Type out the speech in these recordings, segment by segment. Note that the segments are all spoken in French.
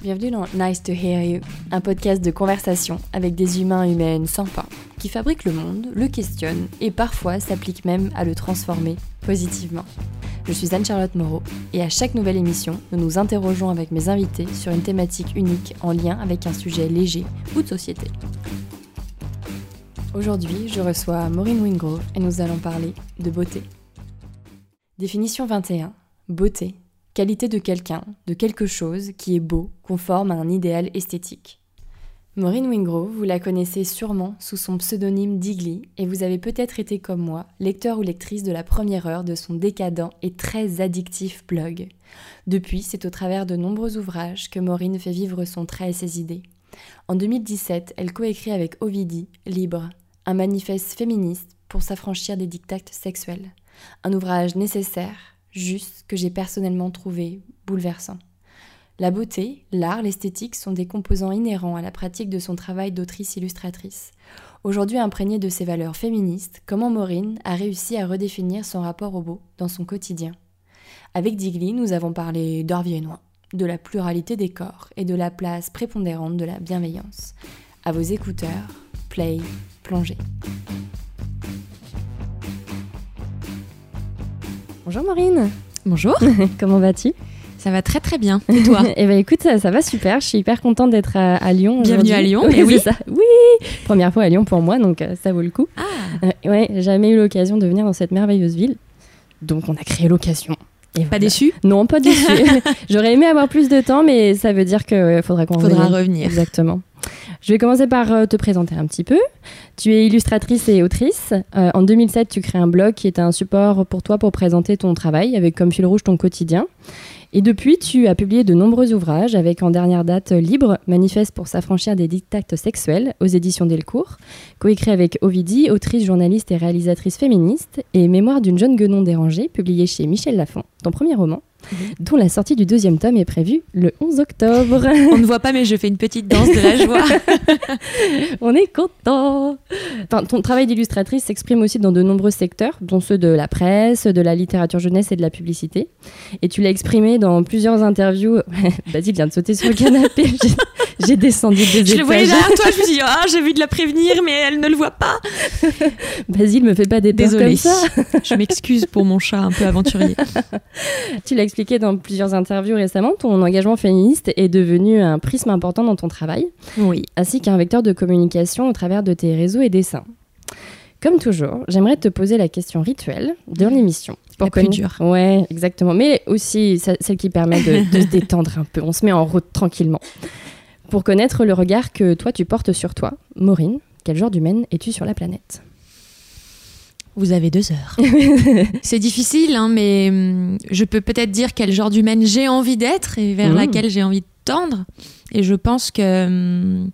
Bienvenue dans Nice to Hear You, un podcast de conversation avec des humains et humaines sympas qui fabriquent le monde, le questionnent et parfois s'appliquent même à le transformer positivement. Je suis Anne-Charlotte Moreau et à chaque nouvelle émission, nous nous interrogeons avec mes invités sur une thématique unique en lien avec un sujet léger ou de société. Aujourd'hui, je reçois Maureen Wingrove et nous allons parler de beauté. Définition 21. Beauté. Qualité de quelqu'un, de quelque chose qui est beau, conforme à un idéal esthétique. Maureen Wingrove, vous la connaissez sûrement sous son pseudonyme Digly et vous avez peut-être été comme moi, lecteur ou lectrice de la première heure de son décadent et très addictif blog. Depuis, c'est au travers de nombreux ouvrages que Maureen fait vivre son trait et ses idées. En 2017, elle coécrit avec Ovidie Libre, un manifeste féministe pour s'affranchir des dictats sexuels. Un ouvrage nécessaire, juste, que j'ai personnellement trouvé bouleversant. La beauté, l'art, l'esthétique sont des composants inhérents à la pratique de son travail d'autrice-illustratrice. Aujourd'hui imprégnée de ses valeurs féministes, comment Maureen a réussi à redéfinir son rapport au beau dans son quotidien. Avec Digly, nous avons parlé d'art viennois, de la pluralité des corps et de la place prépondérante de la bienveillance. À vos écouteurs, play, plongez. Bonjour Maureen. Bonjour. Comment vas-tu? Ça va très très bien. Et toi Eh ben écoute, ça, ça, va super. Je suis hyper contente d'être à, à, Lyon. Bienvenue à Lyon. Oui, oui. ça. Oui. Première fois à Lyon pour moi, donc euh, ça vaut le coup. Ah. Euh, ouais, jamais eu l'occasion de venir dans cette merveilleuse ville, donc on a créé l'occasion. Et pas voilà. déçu Non, pas déçu. J'aurais aimé avoir plus de temps, mais ça veut dire qu'il faudra qu'on faudra revenir. Exactement. Je vais commencer par euh, te présenter un petit peu. Tu es illustratrice et autrice. Euh, en 2007, tu crées un blog qui est un support pour toi pour présenter ton travail avec comme fil rouge ton quotidien. Et depuis, tu as publié de nombreux ouvrages avec en dernière date Libre, manifeste pour s'affranchir des dictats sexuels aux éditions Delcourt, coécrit avec Ovidie, autrice, journaliste et réalisatrice féministe, et Mémoire d'une jeune guenon dérangée, publié chez Michel Lafon, ton premier roman. Dont la sortie du deuxième tome est prévue le 11 octobre. On ne voit pas, mais je fais une petite danse de la joie. On est content. Enfin, ton travail d'illustratrice s'exprime aussi dans de nombreux secteurs, dont ceux de la presse, de la littérature jeunesse et de la publicité. Et tu l'as exprimé dans plusieurs interviews. Basile vient de sauter sur le canapé. J'ai descendu des je étages. Je le voyais derrière toi, je me suis dit, ah, j'ai vu de la prévenir, mais elle ne le voit pas. Basile me fait pas des Désolée. comme ça. je m'excuse pour mon chat un peu aventurier. tu l'as expliqué dans plusieurs interviews récemment, ton engagement féministe est devenu un prisme important dans ton travail. Oui. Ainsi qu'un vecteur de communication au travers de tes réseaux et dessins. Comme toujours, j'aimerais te poser la question rituelle de l'émission. La plus dure. Ouais, exactement. Mais aussi celle qui permet de, de se détendre un peu. On se met en route tranquillement. Pour connaître le regard que toi tu portes sur toi, Maureen, quel genre d'humaine es-tu sur la planète? Vous avez deux heures. C'est difficile, hein, mais hum, je peux peut-être dire quel genre d'humaine j'ai envie d'être et vers mmh. laquelle j'ai envie de tendre. Et je pense que hum,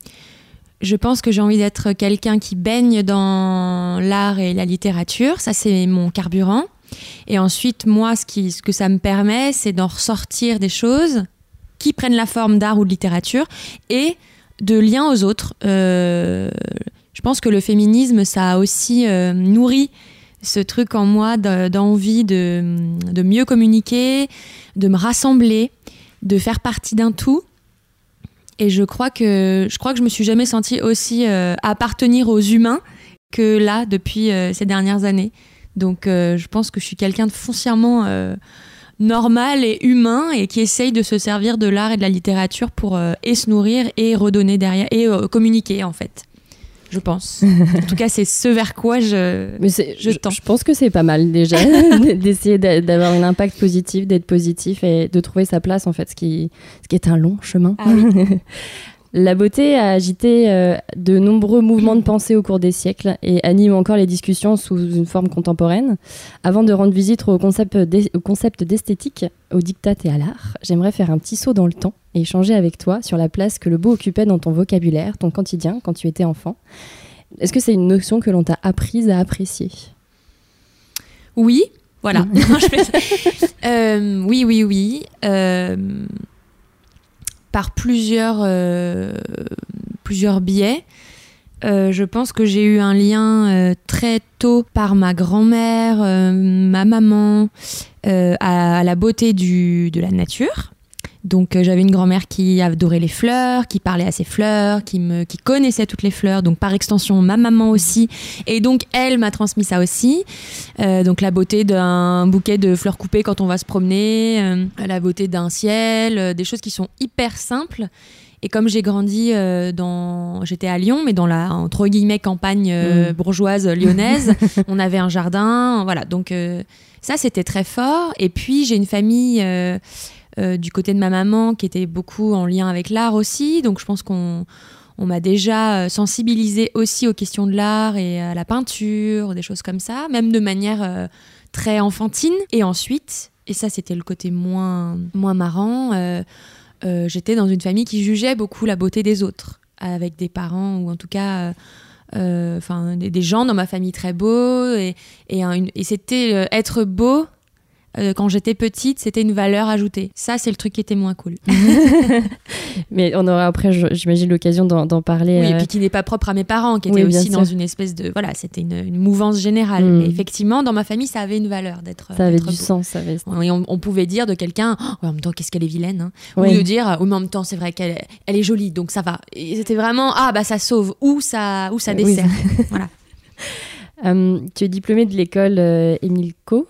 je pense que j'ai envie d'être quelqu'un qui baigne dans l'art et la littérature. Ça, c'est mon carburant. Et ensuite, moi, ce, qui, ce que ça me permet, c'est d'en ressortir des choses qui prennent la forme d'art ou de littérature et de liens aux autres. Euh, je pense que le féminisme, ça a aussi euh, nourri ce truc en moi d'envie de, de mieux communiquer, de me rassembler, de faire partie d'un tout. Et je crois que je crois que je me suis jamais sentie aussi euh, appartenir aux humains que là depuis euh, ces dernières années. Donc euh, je pense que je suis quelqu'un de foncièrement normal et humain et qui essaye de se servir de l'art et de la littérature pour et se nourrir et redonner derrière et communiquer en fait. Je pense. en tout cas, c'est ce vers quoi je, Mais je tends. Je pense que c'est pas mal déjà d'essayer d'avoir un impact positif, d'être positif et de trouver sa place en fait, ce qui, ce qui est un long chemin. Ah oui. La beauté a agité euh, de nombreux mouvements de pensée au cours des siècles et anime encore les discussions sous une forme contemporaine. Avant de rendre visite au concept d'esthétique, au dictat et à l'art, j'aimerais faire un petit saut dans le temps et échanger avec toi sur la place que le beau occupait dans ton vocabulaire, ton quotidien quand tu étais enfant. Est-ce que c'est une notion que l'on t'a apprise à apprécier? Oui, voilà. euh, oui, oui, oui. Euh par plusieurs, euh, plusieurs biais. Je pense que j'ai eu un lien très tôt par ma grand-mère, ma maman, à, à, la beauté du, de la nature. Donc j'avais une grand-mère qui adorait les fleurs, qui parlait à ses fleurs, qui me qui connaissait toutes les fleurs, donc par extension ma maman aussi. Et donc elle m'a transmis ça aussi. donc la beauté d'un bouquet de fleurs coupées quand on va se promener, la beauté d'un ciel, des choses qui sont hyper simples et comme j'ai grandi euh, dans, j'étais à Lyon, mais dans la entre guillemets campagne euh, mm. bourgeoise lyonnaise, on avait un jardin, voilà. Donc euh, ça c'était très fort. Et puis j'ai une famille du côté de ma maman qui était beaucoup en lien avec l'art aussi. Donc je pense qu'on on m'a déjà sensibilisé aussi aux questions de l'art et à la peinture, des choses comme ça, même de manière très enfantine. Et ensuite, et ça c'était le côté moins moins marrant euh, j'étais dans une famille qui jugeait beaucoup la beauté des autres, avec des parents ou en tout cas. Euh, euh, des, gens dans ma famille très beaux et c'était être beau euh, quand j'étais petite, c'était une valeur ajoutée. Ça, c'est le truc qui était moins cool. Mais on aura après, j'imagine, l'occasion d'en parler. Oui, et euh, puis qui n'est pas propre à mes parents, qui étaient aussi dans une espèce de. Voilà, c'était une, mouvance générale. Hmm. effectivement, dans ma famille, ça avait une valeur d'être. Ça avait du sens. Ça avait... on, pouvait dire de quelqu'un, oh, en même temps, qu'est-ce qu'elle est vilaine. Hein. Ou de dire, oh, mais en même temps, c'est vrai qu'elle elle est jolie, donc ça va. C'était vraiment, ah, bah ça sauve, ou ça, ou ça dessert. voilà. Euh, tu es diplômée de l'école euh, Émile Cole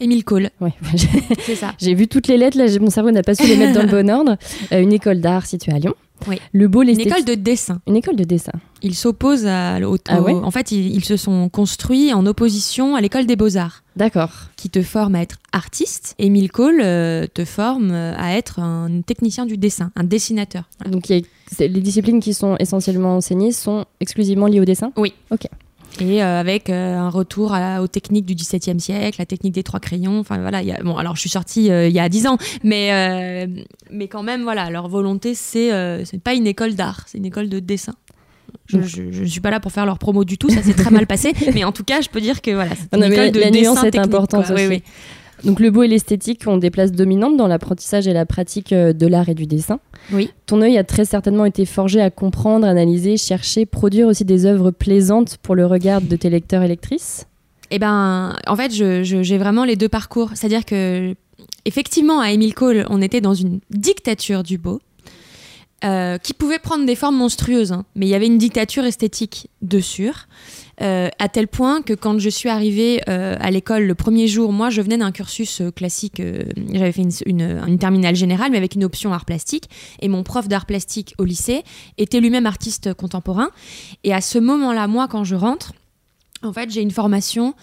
Émile Cole. Ouais. c'est ça. J'ai vu toutes les lettres, là, mon cerveau n'a pas su les mettre dans le bon ordre. Euh, une école d'art située à Lyon. Oui. Le beau, Une école de dessin. Une école de dessin. Ils s'opposent à. ah ouais en fait, ils, se sont construits en opposition à l'école des beaux-arts. D'accord. Qui te forme à être artiste. Émile Cole te forme à être un technicien du dessin, un dessinateur. Donc, les disciplines qui sont essentiellement enseignées sont exclusivement liées au dessin? Oui. Ok et euh, avec euh, un retour aux techniques du XVIIe siècle, la technique des trois crayons. Enfin voilà, y a, bon alors je suis sortie euh, il y a dix ans, mais mais quand même voilà, leur volonté c'est c'est pas une école d'art, c'est une école de dessin. Je, ne suis pas là pour faire leur promo du tout, ça s'est très mal passé, mais en tout cas je peux dire que voilà, c'est une école de la dessin est importante aussi. Oui, oui. Donc le beau et l'esthétique ont des places dominantes dans l'apprentissage et la pratique euh, de l'art et du dessin. Oui. Ton œil a très certainement été forgé à comprendre, analyser, chercher, produire aussi des œuvres plaisantes pour le regard de tes lecteurs et lectrices? Eh ben, en fait, j'ai vraiment les deux parcours. C'est-à-dire que, effectivement, à Émile Cole, on était dans une dictature du beau. Euh, qui pouvait prendre des formes monstrueuses, hein. mais il y avait une dictature esthétique dessus. Euh, à tel point que quand je suis arrivée euh, à l'école le premier jour, moi je venais d'un cursus euh, classique, j'avais fait une, terminale générale mais avec une option art plastique. Et mon prof d'art plastique au lycée était lui-même artiste contemporain. Et à ce moment-là, moi quand je rentre, en fait j'ai une formation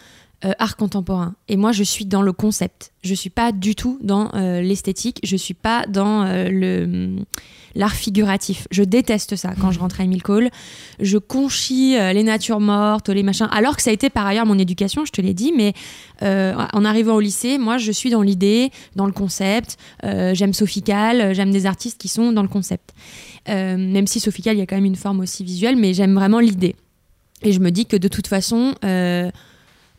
art contemporain. Et moi, je suis dans le concept. Je suis pas du tout dans l'esthétique. Je suis pas dans le l'art figuratif. Je déteste ça quand je rentre à Emile Cole. Je conchis euh, les natures mortes, les machins. Alors que ça a été par ailleurs mon éducation, je te l'ai dit, mais euh, en arrivant au lycée, moi je suis dans l'idée, dans le concept. Euh, j'aime Sophie j'aime des artistes qui sont dans le concept. même si Sophie il y a quand même une forme aussi visuelle, mais j'aime vraiment l'idée. Et je me dis que de toute façon,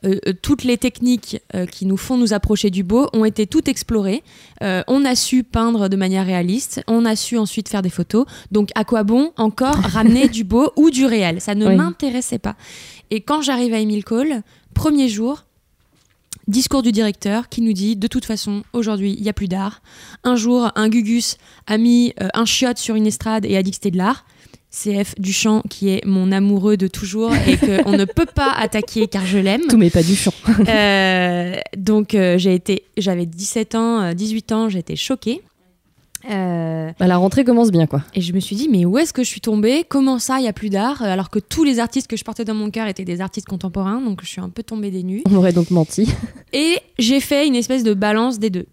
euh, euh, toutes les techniques euh, qui nous font nous approcher du beau ont été toutes explorées. on a su peindre de manière réaliste, on a su ensuite faire des photos. Donc à quoi bon encore ramener du beau ou du réel? Ça ne m'intéressait pas. Et quand j'arrive à Emile Cole, premier jour, discours du directeur qui nous dit de toute façon aujourd'hui il n'y a plus d'art. Un jour un Gugus a mis un chiotte sur une estrade et a dit que c'était de l'art. CF Duchamp, qui est mon amoureux de toujours et qu'on ne peut pas attaquer car je l'aime. Tout mais pas Duchamp. euh, donc euh, j'ai été, j'avais 17 ans, 18 euh, ans, j'étais choquée. Euh, bah, la rentrée commence bien, quoi. Et je me suis dit, mais où est-ce que je suis tombée? Comment ça, il n'y a plus d'art? Alors que tous les artistes que je portais dans mon cœur étaient des artistes contemporains, donc je suis un peu tombée des nues. On aurait donc menti. Et j'ai fait une espèce de balance des deux.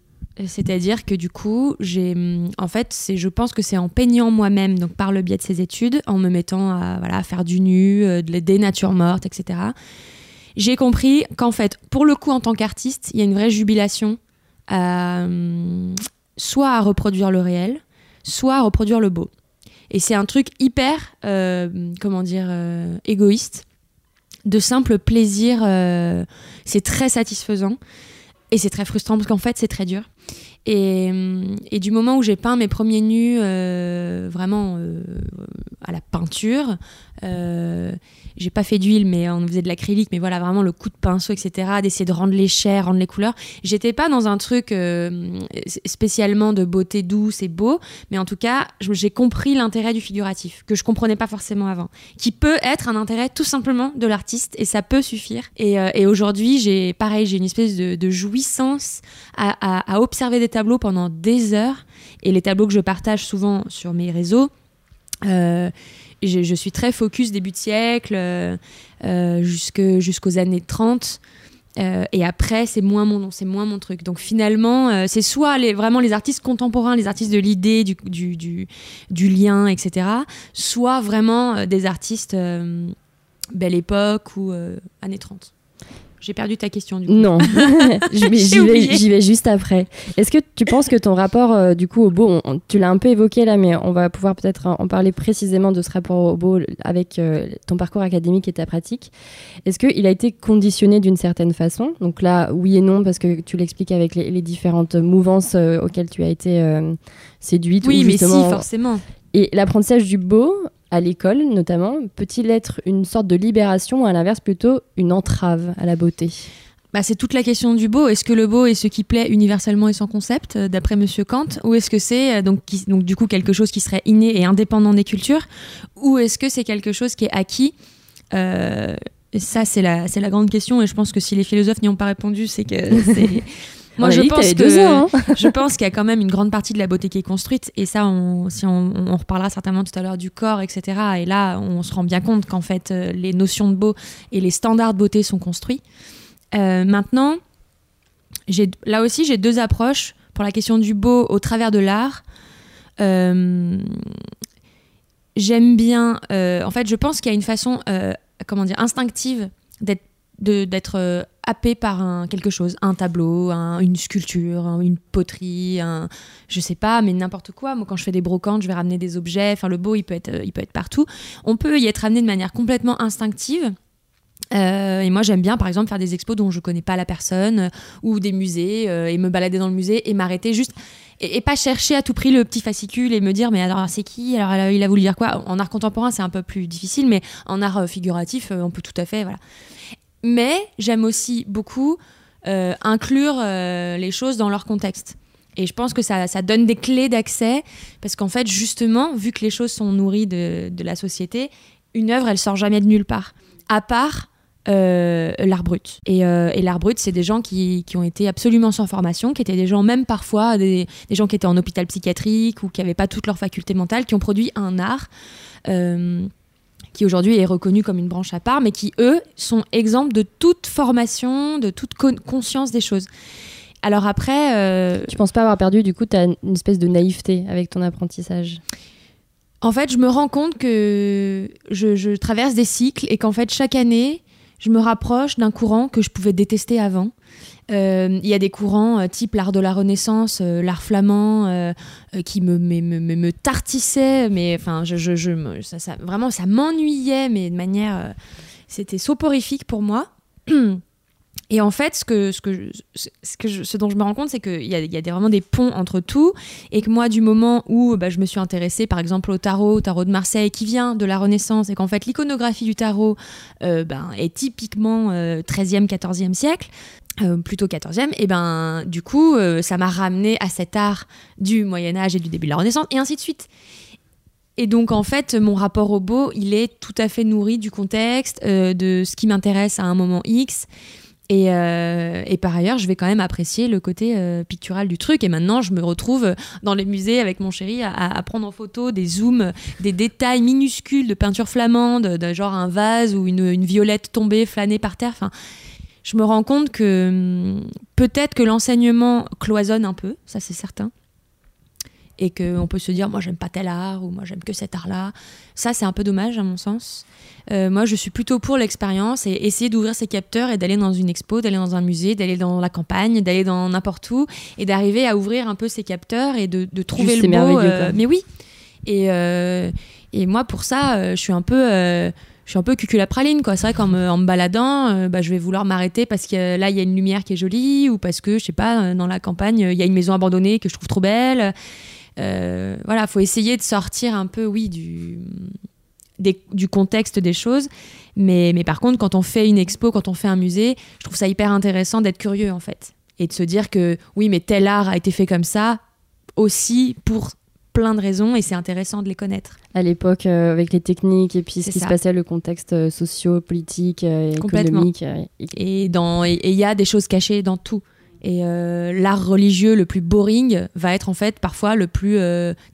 C'est-à-dire que du coup, j'ai, en fait, je pense que c'est en peignant moi-même, donc par le biais de ces études, en me mettant à, faire du nu, euh, des natures mortes, etc. J'ai compris qu'en fait, pour le coup, en tant qu'artiste, il y a une vraie jubilation, soit à reproduire le réel, soit à reproduire le beau. Et c'est un truc hyper, euh, comment dire, euh, égoïste, de simple plaisir. c'est très satisfaisant. Et c'est très frustrant parce qu'en fait, c'est très dur. Et, du moment où j'ai peint mes premiers nus euh, vraiment euh, à la peinture, j'ai pas fait d'huile, mais on faisait de l'acrylique, mais voilà, vraiment le coup de pinceau, etc., d'essayer de rendre les chairs, rendre les couleurs. J'étais pas dans un truc euh, spécialement de beauté douce et beau, mais en tout cas, j'ai compris l'intérêt du figuratif, que je comprenais pas forcément avant, qui peut être un intérêt tout simplement de l'artiste, et ça peut suffire. Et, euh, aujourd'hui, j'ai, pareil, j'ai une espèce de, jouissance à, observer des tableaux pendant des heures, et les tableaux que je partage souvent sur mes réseaux, euh, je, suis très focus début de siècle euh, euh, jusqu'aux années 30. Euh, et après, c'est moins mon c'est moins mon truc. Donc finalement, c'est soit vraiment les artistes contemporains, les artistes de l'idée, du, du, lien, etc. Soit vraiment des artistes Belle Époque ou années 30. J'ai perdu ta question du coup. Non, j'y vais, juste après. Est-ce que tu penses que ton rapport euh, du coup au beau, tu l'as un peu évoqué là, mais on va pouvoir peut-être en parler précisément de ce rapport au beau avec euh, ton parcours académique et ta pratique. Est-ce qu'il a été conditionné d'une certaine façon? Donc là, oui et non, parce que tu l'expliques avec les, différentes mouvances euh, auxquelles tu as été séduite. Oui, mais si, forcément. Et l'apprentissage du beau, à l'école notamment, peut-il être une sorte de libération ou à l'inverse plutôt une entrave à la beauté? Bah, c'est toute la question du beau. Est-ce que le beau est ce qui plaît universellement et sans concept, euh, d'après Monsieur Kant, ou est-ce que c'est euh, donc, donc du coup quelque chose qui serait inné et indépendant des cultures, ou est-ce que c'est quelque chose qui est acquis? Euh, Ça, c'est la, c'est la grande question, et je pense que si les philosophes n'y ont pas répondu, c'est que c'est moi, je pense, que, hein. je pense qu'il y a quand même une grande partie de la beauté qui est construite. Et ça, on, si on, reparlera certainement tout à l'heure du corps, etc. Et là, on se rend bien compte qu'en fait, euh, les notions de beau et les standards de beauté sont construits. Euh, maintenant, là aussi, j'ai deux approches pour la question du beau au travers de l'art. Euh, j'aime bien. en fait, je pense qu'il y a une façon, comment dire, instinctive d'être d'être par un, quelque chose, un tableau, une sculpture, une poterie, un, je sais pas, mais n'importe quoi. Moi, quand je fais des brocantes, je vais ramener des objets. Enfin, le beau, il peut être, il peut être partout. On peut y être amené de manière complètement instinctive. Euh, et moi, j'aime bien, par exemple, faire des expos dont je connais pas la personne, ou des musées, euh, et me balader dans le musée et m'arrêter juste. Et, pas chercher à tout prix le petit fascicule et me dire, mais alors c'est qui? Alors il a voulu dire quoi? En art contemporain, c'est un peu plus difficile, mais en art figuratif, on peut tout à fait. Voilà. Mais j'aime aussi beaucoup euh, inclure euh, les choses dans leur contexte. Et je pense que ça, donne des clés d'accès, parce qu'en fait, justement, vu que les choses sont nourries de, la société, une œuvre, elle sort jamais de nulle part, à part euh, l'art brut. Et, l'art brut, c'est des gens qui, ont été absolument sans formation, qui étaient des gens, même parfois, des, des gens qui étaient en hôpital psychiatrique ou qui n'avaient pas toutes leurs facultés mentales, qui ont produit un art qui aujourd'hui est reconnu comme une branche à part, mais qui, eux, sont exemples de toute formation, de toute conscience des choses. Alors après... Euh... Tu penses pas avoir perdu, du coup, tu as une espèce de naïveté avec ton apprentissage? En fait, je me rends compte que je, je traverse des cycles et qu'en fait, chaque année, je me rapproche d'un courant que je pouvais détester avant il y a des courants euh, type l'art de la Renaissance, euh, l'art flamand, qui me, me, me, me, tartissaient, mais enfin, je, je, je vraiment, ça m'ennuyait, mais de manière. C'était soporifique pour moi. Et en fait, ce, que, ce, que ce, que ce dont je me rends compte, c'est qu'il y a, y a des, vraiment des ponts entre tout. Et que moi, du moment où bah, je me suis intéressée, par exemple, au tarot, au tarot de Marseille, qui vient de la Renaissance, et qu'en fait, l'iconographie du tarot ben, est typiquement 13e, 14e siècle, euh, plutôt 14e, et ben du coup, euh, ça m'a ramené à cet art du Moyen Âge et du début de la Renaissance, et ainsi de suite. Et donc en fait, mon rapport au beau, il est tout à fait nourri du contexte, euh, de ce qui m'intéresse à un moment X. Et, et, par ailleurs, je vais quand même apprécier le côté pictural du truc. Et maintenant, je me retrouve dans les musées avec mon chéri à, prendre en photo des zooms, des détails minuscules de peinture flamande, de genre un vase ou une, violette tombée, flânée par terre. Je me rends compte que hum, peut-être que l'enseignement cloisonne un peu, ça c'est certain. Et qu'on peut se dire, moi j'aime pas tel art, ou moi j'aime que cet art-là. Ça c'est un peu dommage à mon sens. Euh, moi je suis plutôt pour l'expérience et essayer d'ouvrir ses capteurs et d'aller dans une expo, d'aller dans un musée, d'aller dans la campagne, d'aller dans n'importe où et d'arriver à ouvrir un peu ses capteurs et de, trouver le beau. Euh, mais oui. Et, euh, et moi pour ça, je suis un peu je suis un peu cuculapraline quoi c'est vrai qu'en me, baladant euh, bah, je vais vouloir m'arrêter parce que là il y a une lumière qui est jolie ou parce que je sais pas euh, dans la campagne il y a une maison abandonnée que je trouve trop belle euh, voilà faut essayer de sortir un peu oui du du contexte des choses. Mais, mais par contre, quand on fait une expo, quand on fait un musée, je trouve ça hyper intéressant d'être curieux en fait. Et de se dire que oui, mais tel art a été fait comme ça aussi pour plein de raisons et c'est intéressant de les connaître. À l'époque, euh, avec les techniques et puis ce qui se passait, le contexte euh, socio-politique, euh, économique. Et il y a des choses cachées dans tout. Et l'art religieux le plus boring va être en fait parfois le plus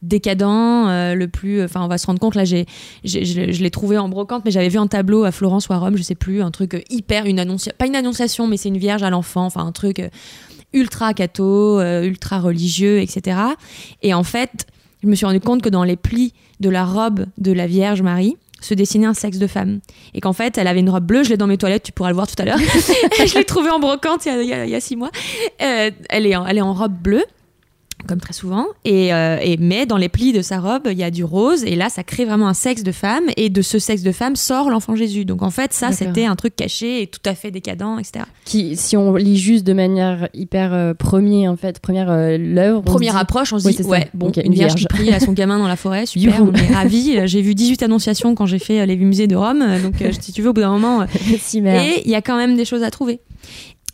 décadent, le plus. Enfin, on va se rendre compte. Là, j'ai, je l'ai trouvé en brocante, mais j'avais vu un tableau à Florence ou à Rome, je sais plus, un truc hyper une annonciation, pas une annonciation, mais c'est une vierge à l'enfant, enfin un truc ultra catho, ultra religieux, etc. Et en fait, je me suis rendu compte que dans les plis de la robe de la Vierge Marie se dessinait un sexe de femme. Et qu'en fait, elle avait une robe bleue, je l'ai dans mes toilettes, tu pourras le voir tout à l'heure. je l'ai trouvée en brocante il y a, six mois. Euh, elle, est elle est en robe bleue comme très souvent. Euh, et, mais dans les plis de sa robe, il y a du rose. Et là, ça crée vraiment un sexe de femme. Et de ce sexe de femme sort l'enfant Jésus. Donc en fait, ça, c'était un truc caché et tout à fait décadent, etc. Qui, si on lit juste de manière hyper euh, premier, en fait, première euh, l'œuvre. Première approche, on se dit, ouais, bon, une vierge, qui prie à son gamin dans la forêt, super, on est ravis. J'ai vu 18 annonciations quand j'ai fait les musées de Rome. Donc si tu veux, au bout d'un moment. et il y a quand même des choses à trouver.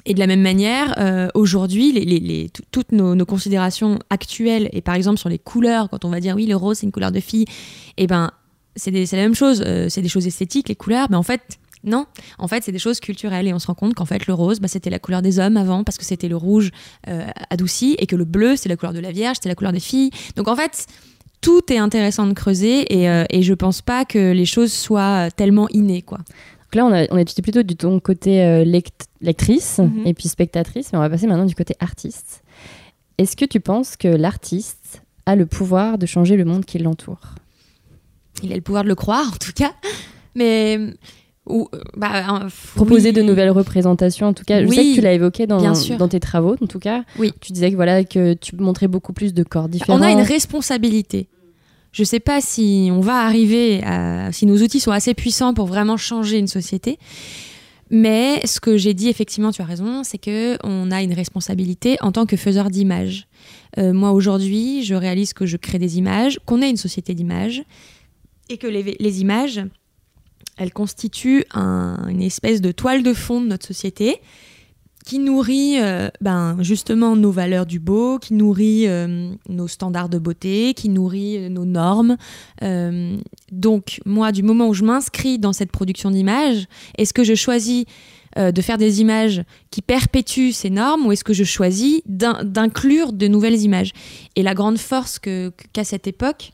Et de la même manière, euh, aujourd'hui, toutes nos, considérations actuelles, et par exemple sur les couleurs, quand on va dire oui, le rose c'est une couleur de fille, et eh ben c'est la même chose, euh, c'est des choses esthétiques, les couleurs, mais en fait, non, en fait, c'est des choses culturelles et on se rend compte qu'en fait, le rose, bah, c'était la couleur des hommes avant parce que c'était le rouge euh, adouci et que le bleu, c'est la couleur de la Vierge, c'est la couleur des filles. Donc en fait, tout est intéressant de creuser et, et je pense pas que les choses soient tellement innées, quoi là, on a, on plutôt du ton côté euh, lectrice mhm. et puis spectatrice, mais on va passer maintenant du côté artiste. Est-ce que tu penses que l'artiste a le pouvoir de changer le monde qui l'entoure? Il a le pouvoir de le croire, en tout cas. Mais ou bah, proposer de nouvelles représentations en tout cas je sais que tu l'as évoqué dans, dans, tes travaux en tout cas oui. tu disais que voilà que tu montrais beaucoup plus de corps différents on a une responsabilité je ne sais pas si on va arriver à, si nos outils sont assez puissants pour vraiment changer une société. Mais ce que j'ai dit, effectivement, tu as raison, c'est que on a une responsabilité en tant que faiseur d'images. Euh, moi, aujourd'hui, je réalise que je crée des images, qu'on est une société d'images, et que les, images, elles constituent une espèce de toile de fond de notre société qui nourrit euh, ben, justement nos valeurs du beau, qui nourrit euh, nos standards de beauté, qui nourrit euh, nos normes. donc moi, du moment où je m'inscris dans cette production d'images, est-ce que je choisis de faire des images qui perpétuent ces normes ou est-ce que je choisis d'inclure de nouvelles images? Et la grande force qu'a cette époque,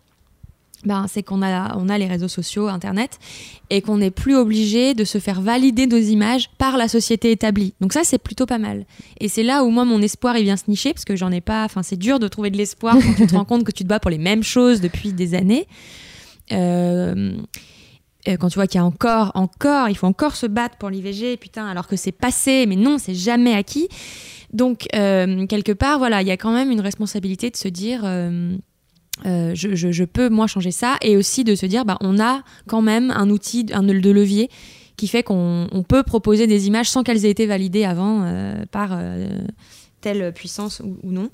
ben, c'est qu'on a, on a les réseaux sociaux, Internet, et qu'on n'est plus obligé de se faire valider nos images par la société établie. Donc ça, c'est plutôt pas mal. Et c'est là où moi, mon espoir, il vient se nicher, parce que j'en ai pas... Enfin, c'est dur de trouver de l'espoir quand tu te rends compte que tu te bats pour les mêmes choses depuis des années. Euh, euh, quand tu vois qu'il y a encore, encore, il faut encore se battre pour l'IVG, putain, alors que c'est passé, mais non, c'est jamais acquis. Donc, euh, quelque part, voilà, il y a quand même une responsabilité de se dire... je, peux moi changer ça et aussi de se dire bah on a quand même un outil un de levier qui fait qu'on peut proposer des images sans qu'elles aient été validées avant euh, par euh, telle puissance ou, ou, non.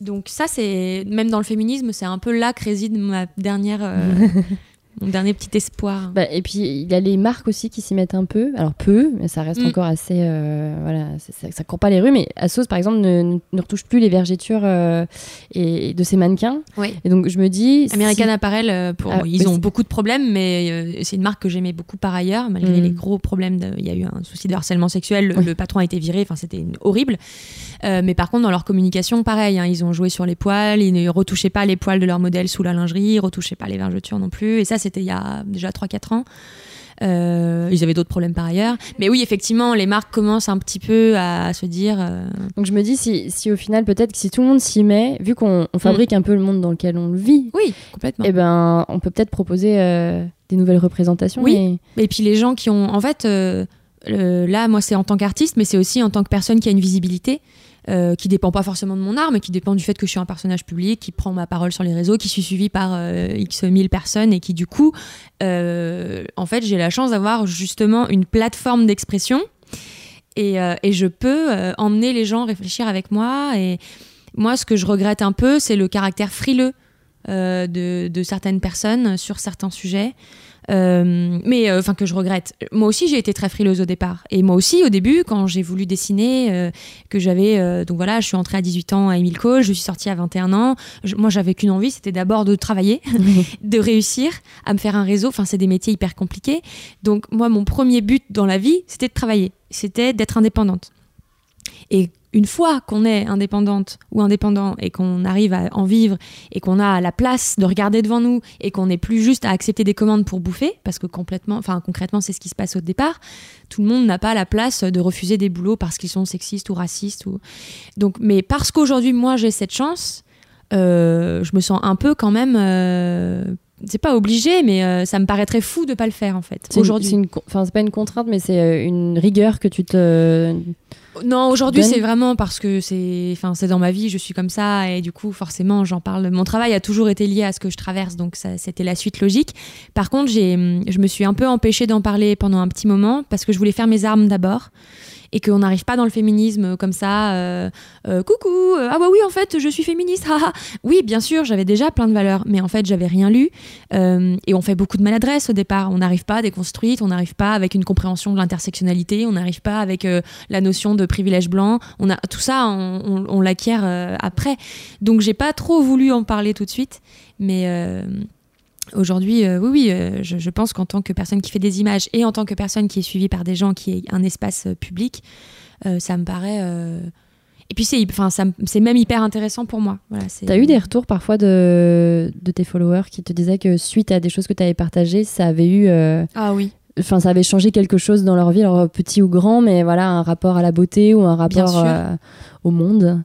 Donc ça c'est même dans le féminisme c'est un peu là que réside ma dernière Mon dernier petit espoir. Bah, et puis il y a les marques aussi qui s'y mettent un peu. Alors peu, mais ça reste mm. encore assez. Euh, voilà, ça, ça, court pas les rues. Mais Asos, par exemple, ne, ne retouche plus les vergetures euh, et, de ses mannequins. Oui. Et donc je me dis. American Apparel, euh, pour, ah, ils ont beaucoup de problèmes, mais c'est une marque que j'aimais beaucoup par ailleurs, malgré mm. les gros problèmes. Il y a eu un souci de harcèlement sexuel. Le, patron a été viré. Enfin, c'était horrible. mais par contre, dans leur communication, pareil. Hein, ils ont joué sur les poils. Ils ne retouchaient pas les poils de leur modèle sous la lingerie. Ils retouchaient pas les vergetures non plus. Et ça, c'était il y a déjà 3-4 ans. Euh, ils avaient d'autres problèmes par ailleurs. Mais oui, effectivement, les marques commencent un petit peu à se dire. Euh, Donc je me dis, si, si au final, peut-être que si tout le monde s'y met, vu qu'on fabrique mm. un peu le monde dans lequel on le vit, oui, complètement. Et eh ben, on peut peut-être proposer euh, des nouvelles représentations. Oui. Et... puis les gens qui ont. En fait, là, moi, c'est en tant qu'artiste, mais c'est aussi en tant que personne qui a une visibilité. Euh, qui dépend pas forcément de mon art, mais qui dépend du fait que je suis un personnage public, qui prend ma parole sur les réseaux, qui suis suivi par euh, X mille personnes et qui du coup, euh, en fait, j'ai la chance d'avoir justement une plateforme d'expression et, et, je peux emmener les gens réfléchir avec moi. Et moi, ce que je regrette un peu, c'est le caractère frileux de, certaines personnes sur certains sujets. Euh, mais enfin que je regrette. Moi aussi, j'ai été très frileuse au départ. Et moi aussi, au début, quand j'ai voulu dessiner, que j'avais, donc voilà, je suis entrée à 18 ans à Emile Cole, je suis sortie à 21 ans. moi, j'avais qu'une envie, c'était d'abord de travailler, de réussir à me faire un réseau. Enfin, c'est des métiers hyper compliqués. Donc moi, mon premier but dans la vie, c'était de travailler, c'était d'être indépendante. Et une fois qu'on est indépendante ou indépendant et qu'on arrive à en vivre et qu'on a la place de regarder devant nous et qu'on n'est plus juste à accepter des commandes pour bouffer, parce que complètement, enfin concrètement c'est ce qui se passe au départ, tout le monde n'a pas la place de refuser des boulots parce qu'ils sont sexistes ou racistes ou donc, mais parce qu'aujourd'hui moi j'ai cette chance, euh, je me sens un peu quand même euh, c'est pas obligé, mais euh, ça me paraîtrait fou de pas le faire en fait. Aujourd'hui, c'est pas une contrainte, mais c'est une rigueur que tu te non, aujourd'hui c'est vraiment parce que c'est, enfin c'est dans ma vie, je suis comme ça et du coup forcément j'en parle. Mon travail a toujours été lié à ce que je traverse, donc c'était la suite logique. Par contre, j'ai, je me suis un peu empêchée d'en parler pendant un petit moment parce que je voulais faire mes armes d'abord et qu'on n'arrive pas dans le féminisme comme ça. Euh, euh, coucou, euh, ah bah oui, en fait, je suis féministe. oui, bien sûr, j'avais déjà plein de valeurs, mais en fait, j'avais rien lu. et on fait beaucoup de maladresse au départ. On n'arrive pas déconstruite, on n'arrive pas avec une compréhension de l'intersectionnalité, on n'arrive pas avec la notion de privilège blanc. On a tout ça, on, on l'acquiert après. Donc, j'ai pas trop voulu en parler tout de suite, mais Aujourd'hui, euh, oui, oui, euh, je, pense qu'en tant que personne qui fait des images et en tant que personne qui est suivie par des gens, qui est un espace euh, public, ça me paraît. Et puis c'est, enfin, c'est même hyper intéressant pour moi. Voilà, as eu des retours parfois de, de, tes followers qui te disaient que suite à des choses que tu avais partagées, ça avait eu. ah oui. Enfin, ça avait changé quelque chose dans leur vie, alors petit ou grand, mais voilà, un rapport à la beauté ou un rapport au monde?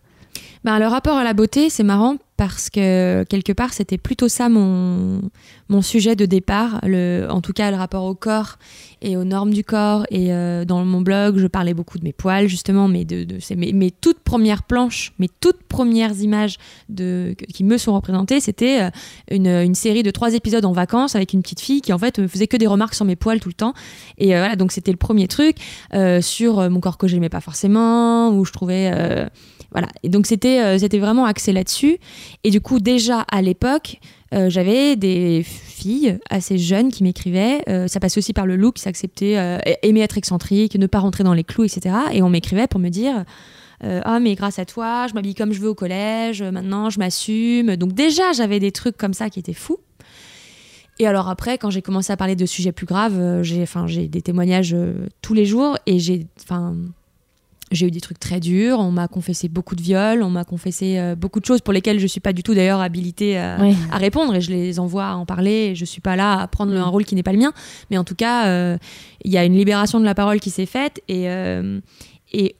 Ben, le rapport à la beauté, c'est marrant parce que quelque part c'était plutôt ça mon, mon sujet de départ, le, en tout cas le rapport au corps et aux normes du corps. Et euh, dans mon blog, je parlais beaucoup de mes poils justement, mais de, de mes, mes, toutes premières planches, mes toutes premières images de, qui me sont représentées, c'était euh, une, une, série de trois épisodes en vacances avec une petite fille qui en fait me faisait que des remarques sur mes poils tout le temps. Et euh, voilà, donc c'était le premier truc sur mon corps que j'aimais pas forcément, où je trouvais voilà. Et donc c'était euh, c'était vraiment axé là-dessus. Et du coup déjà à l'époque, euh, j'avais des filles assez jeunes qui m'écrivaient. Euh, ça passe aussi par le look, s'accepter, aimer être excentrique, ne pas rentrer dans les clous, etc. Et on m'écrivait pour me dire. ah mais grâce à toi, je m'habille comme je veux au collège, maintenant je m'assume. Donc déjà j'avais des trucs comme ça qui étaient fous. Et alors après, quand j'ai commencé à parler de sujets plus graves, j'ai, des témoignages tous les jours et j'ai, j'ai eu des trucs très durs, on m'a confessé beaucoup de viols, on m'a confessé euh, beaucoup de choses pour lesquelles je ne suis pas du tout d'ailleurs habilitée à, répondre et je les envoie à en parler. Et je suis pas là à prendre un rôle qui n'est pas le mien, mais en tout cas, euh, il y a une libération de la parole qui s'est faite et, euh, et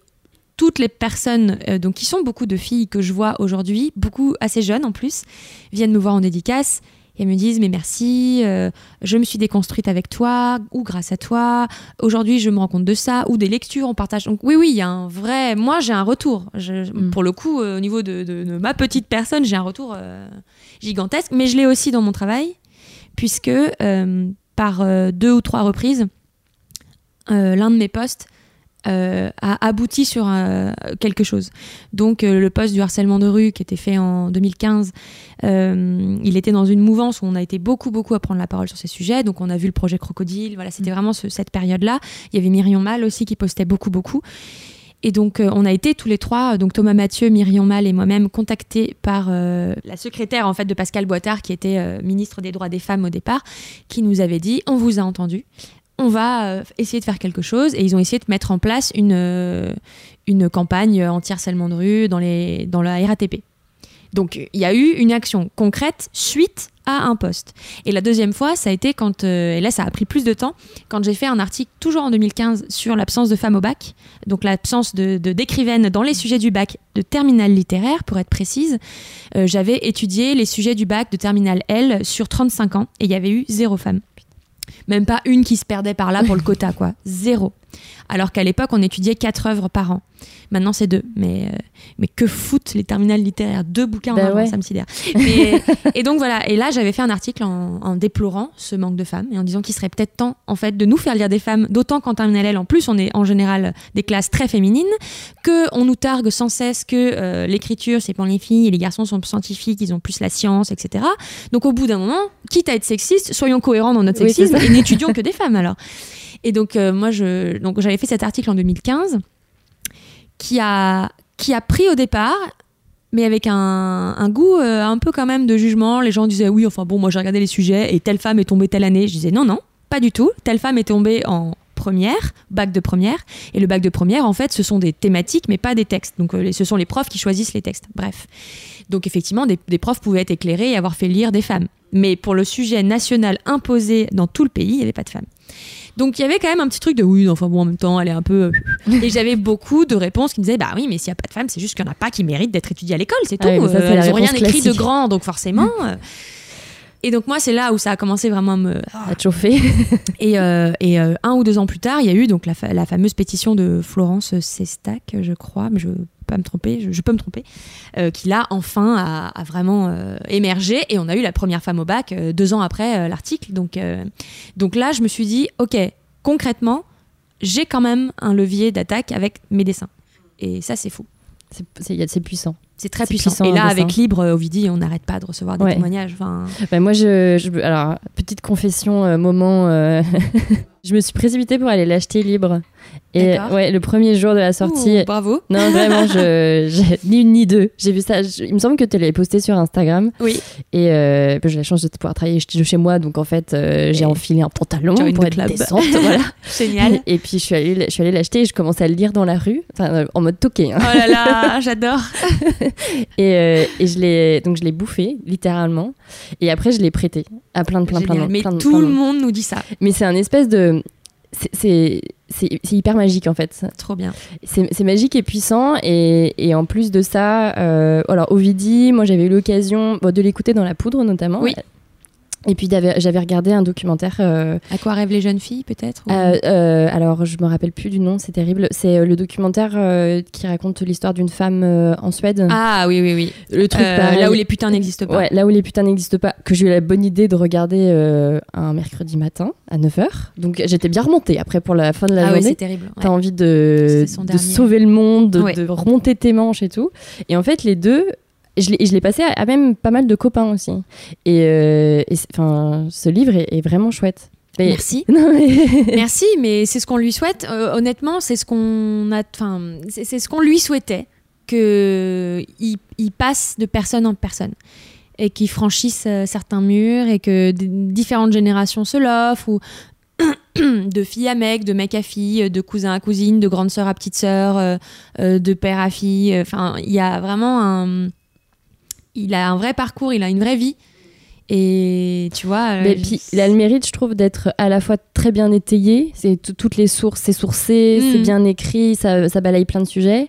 toutes les personnes, donc qui sont beaucoup de filles que je vois aujourd'hui, beaucoup assez jeunes en plus, viennent me voir en dédicace et elles me disent mais merci, euh, je me suis déconstruite avec toi ou grâce à toi. Aujourd'hui, je me rends compte de ça ou des lectures, on partage. Donc oui, oui, il y a un vrai. Moi, j'ai un retour. Mm. Pour le coup, euh, au niveau de, ma petite personne, j'ai un retour euh, gigantesque. Mais je l'ai aussi dans mon travail, puisque par deux ou trois reprises, l'un de mes postes euh, a abouti sur euh, quelque chose. Donc euh, le poste du harcèlement de rue qui était fait en 2015, il était dans une mouvance où on a été beaucoup beaucoup à prendre la parole sur ces sujets. Donc on a vu le projet Crocodile, voilà, c'était mm. vraiment cette période-là. Il y avait Myriam Mal aussi qui postait beaucoup beaucoup. Et donc, on a été tous les trois, donc Thomas Mathieu, Myriam Mal et moi-même, contactés par la secrétaire en fait de Pascal Boitard, qui était ministre des droits des femmes au départ, qui nous avait dit on vous a entendu, on va euh, essayer de faire quelque chose. Et ils ont essayé de mettre en place une, euh, une campagne anti-harcèlement de rue dans, les, dans la RATP. Donc il y a eu une action concrète suite à un poste. Et la deuxième fois, ça a été quand, euh, et là ça a pris plus de temps, quand j'ai fait un article toujours en 2015 sur l'absence de femmes au bac, donc l'absence de, d'écrivaines dans les sujets du bac de terminale littéraire, pour être précise. j'avais étudié les sujets du bac de terminale L sur 35 ans et il y avait eu zéro femme. Même pas une qui se perdait par là pour le quota, quoi. Zéro. Alors qu'à l'époque, on étudiait quatre œuvres par an. Maintenant, c'est deux. Mais, euh, mais que foutent les terminales littéraires? Deux bouquins en Bah un an, ouais. ça me sidère. Mais- et donc voilà. Et là, j'avais fait un article en, en déplorant ce manque de femmes et en disant qu'il serait peut-être temps, en fait, de nous faire lire des femmes, d'autant qu'en terminale L, en plus, on est en général des classes très féminines, que on nous targue sans cesse que euh, l'écriture, c'est pour les filles et les garçons sont scientifiques, ils ont plus la science, etc. Donc au bout d'un moment, quitte à être sexiste, soyons cohérents dans notre Oui, sexisme et n'étudions que des femmes alors. Et donc euh, moi, je, donc j'avais fait cet article en 2015 qui a, qui a pris au départ, mais avec un, un goût euh, un peu quand même de jugement. Les gens disaient oui, enfin bon, moi j'ai regardé les sujets et telle femme est tombée telle année. Je disais non, non, pas du tout. Telle femme est tombée en première, bac de première. Et le bac de première, en fait, ce sont des thématiques, mais pas des textes. Donc euh, ce sont les profs qui choisissent les textes. Bref. Donc effectivement, des, des profs pouvaient être éclairés et avoir fait lire des femmes. Mais pour le sujet national imposé dans tout le pays, il n'y avait pas de femmes. Donc il y avait quand même un petit truc de oui, enfin bon, en même temps, elle est un peu. Et j'avais beaucoup de réponses qui me disaient bah oui, mais s'il n'y a pas de femmes, c'est juste qu'il n'y en a pas qui méritent d'être étudiées à l'école, c'est tout. Ah oui, ça, Euh, elles n'ont rien écrit de grand, donc forcément. euh. Et donc moi, c'est là où ça a commencé vraiment à me. À te chauffer. Et, euh, et, euh, un ou deux ans plus tard, il y a eu donc la, fa- la fameuse pétition de Florence Sestac, je crois, mais je pas me tromper, je, je peux me tromper, euh, qui là enfin a, a vraiment euh, émergé et on a eu la première femme au bac euh, deux ans après euh, l'article. Donc, donc là, je me suis dit, ok, concrètement, j'ai quand même un levier d'attaque avec mes dessins. Et ça, c'est fou. C'est- puissant. C'est très puissant. puissant, Et là, avec. Libre, Ovidie, on n'arrête pas de recevoir des Ouais. témoignages. Enfin, Bah, moi, je, je- Alors, petite confession, moment. je me suis précipitée pour aller l'acheter libre. Et ouais, le premier jour de la sortie. ouh, bravo. Non, vraiment, je, j'ai- ni une ni deux. J'ai vu ça. je- il me semble que tu l'avais posté sur Instagram. Oui. Et euh, j'ai la chance de pouvoir travailler chez moi. Donc, en fait, euh, j'ai enfilé un pantalon pour être décente. voilà. Génial. Et puis, je suis allée, je suis allée l'acheter et je commençais à le lire dans la rue. Enfin, euh, en mode toqué. hein. Oh là là, j'adore. Et, euh, et je l'ai, donc, je l'ai bouffé, littéralement. Et après, je l'ai prêté à plein de plein, plein, de- Mais plein tout plein le monde nous dit ça. Mais c'est un espèce de. C'est- hyper magique en fait. Trop bien. C'est magique et puissant. Et, et en plus de ça, euh, alors Ovidie, moi j'avais eu l'occasion bon, de l'écouter dans La Poudre notamment. Oui. Et puis j'avais regardé un documentaire. euh, À quoi rêvent les jeunes filles, peut-être ou- euh, euh, alors je me rappelle plus du nom, c'est terrible. C'est le documentaire qui raconte l'histoire d'une femme en Suède. Ah oui, oui, oui. le truc pareil. là où les putains n'existent pas. Ouais, là où les putains n'existent pas, que j'ai eu la bonne idée de regarder un mercredi matin à 9h. Donc j'étais bien remontée après pour la fin de la ah ouais, journée. c'est terrible. ouais. T'as envie de, dernier. sauver le monde, de, Ouais. de remonter tes manches et tout. Et en fait, les deux, je l'ai je l'ai passé à, à même pas mal de copains aussi. Et, euh, enfin, ce livre est, est vraiment chouette. Mais- Merci. Non, mais- Merci, mais c'est ce qu'on lui souhaite. Euh, honnêtement, c'est ce qu'on a. Enfin, c'est ce qu'on lui souhaitait que il, il passe de personne en personne et qu'il franchisse euh, certains murs et que différentes générations se l'offrent ou de fille à mec, de mec à fille, de cousin à cousine, de grande sœur à petite sœur, euh, de père à fille. Enfin, il y a vraiment un. Il a un vrai parcours, il a une vraie vie. Et tu vois. euh, Mais puis, il a le mérite, je trouve, d'être à la fois très bien étayé. C'est tout- toutes les sources, c'est sourcé, Mm. c'est bien écrit, ça, ça balaye plein de sujets.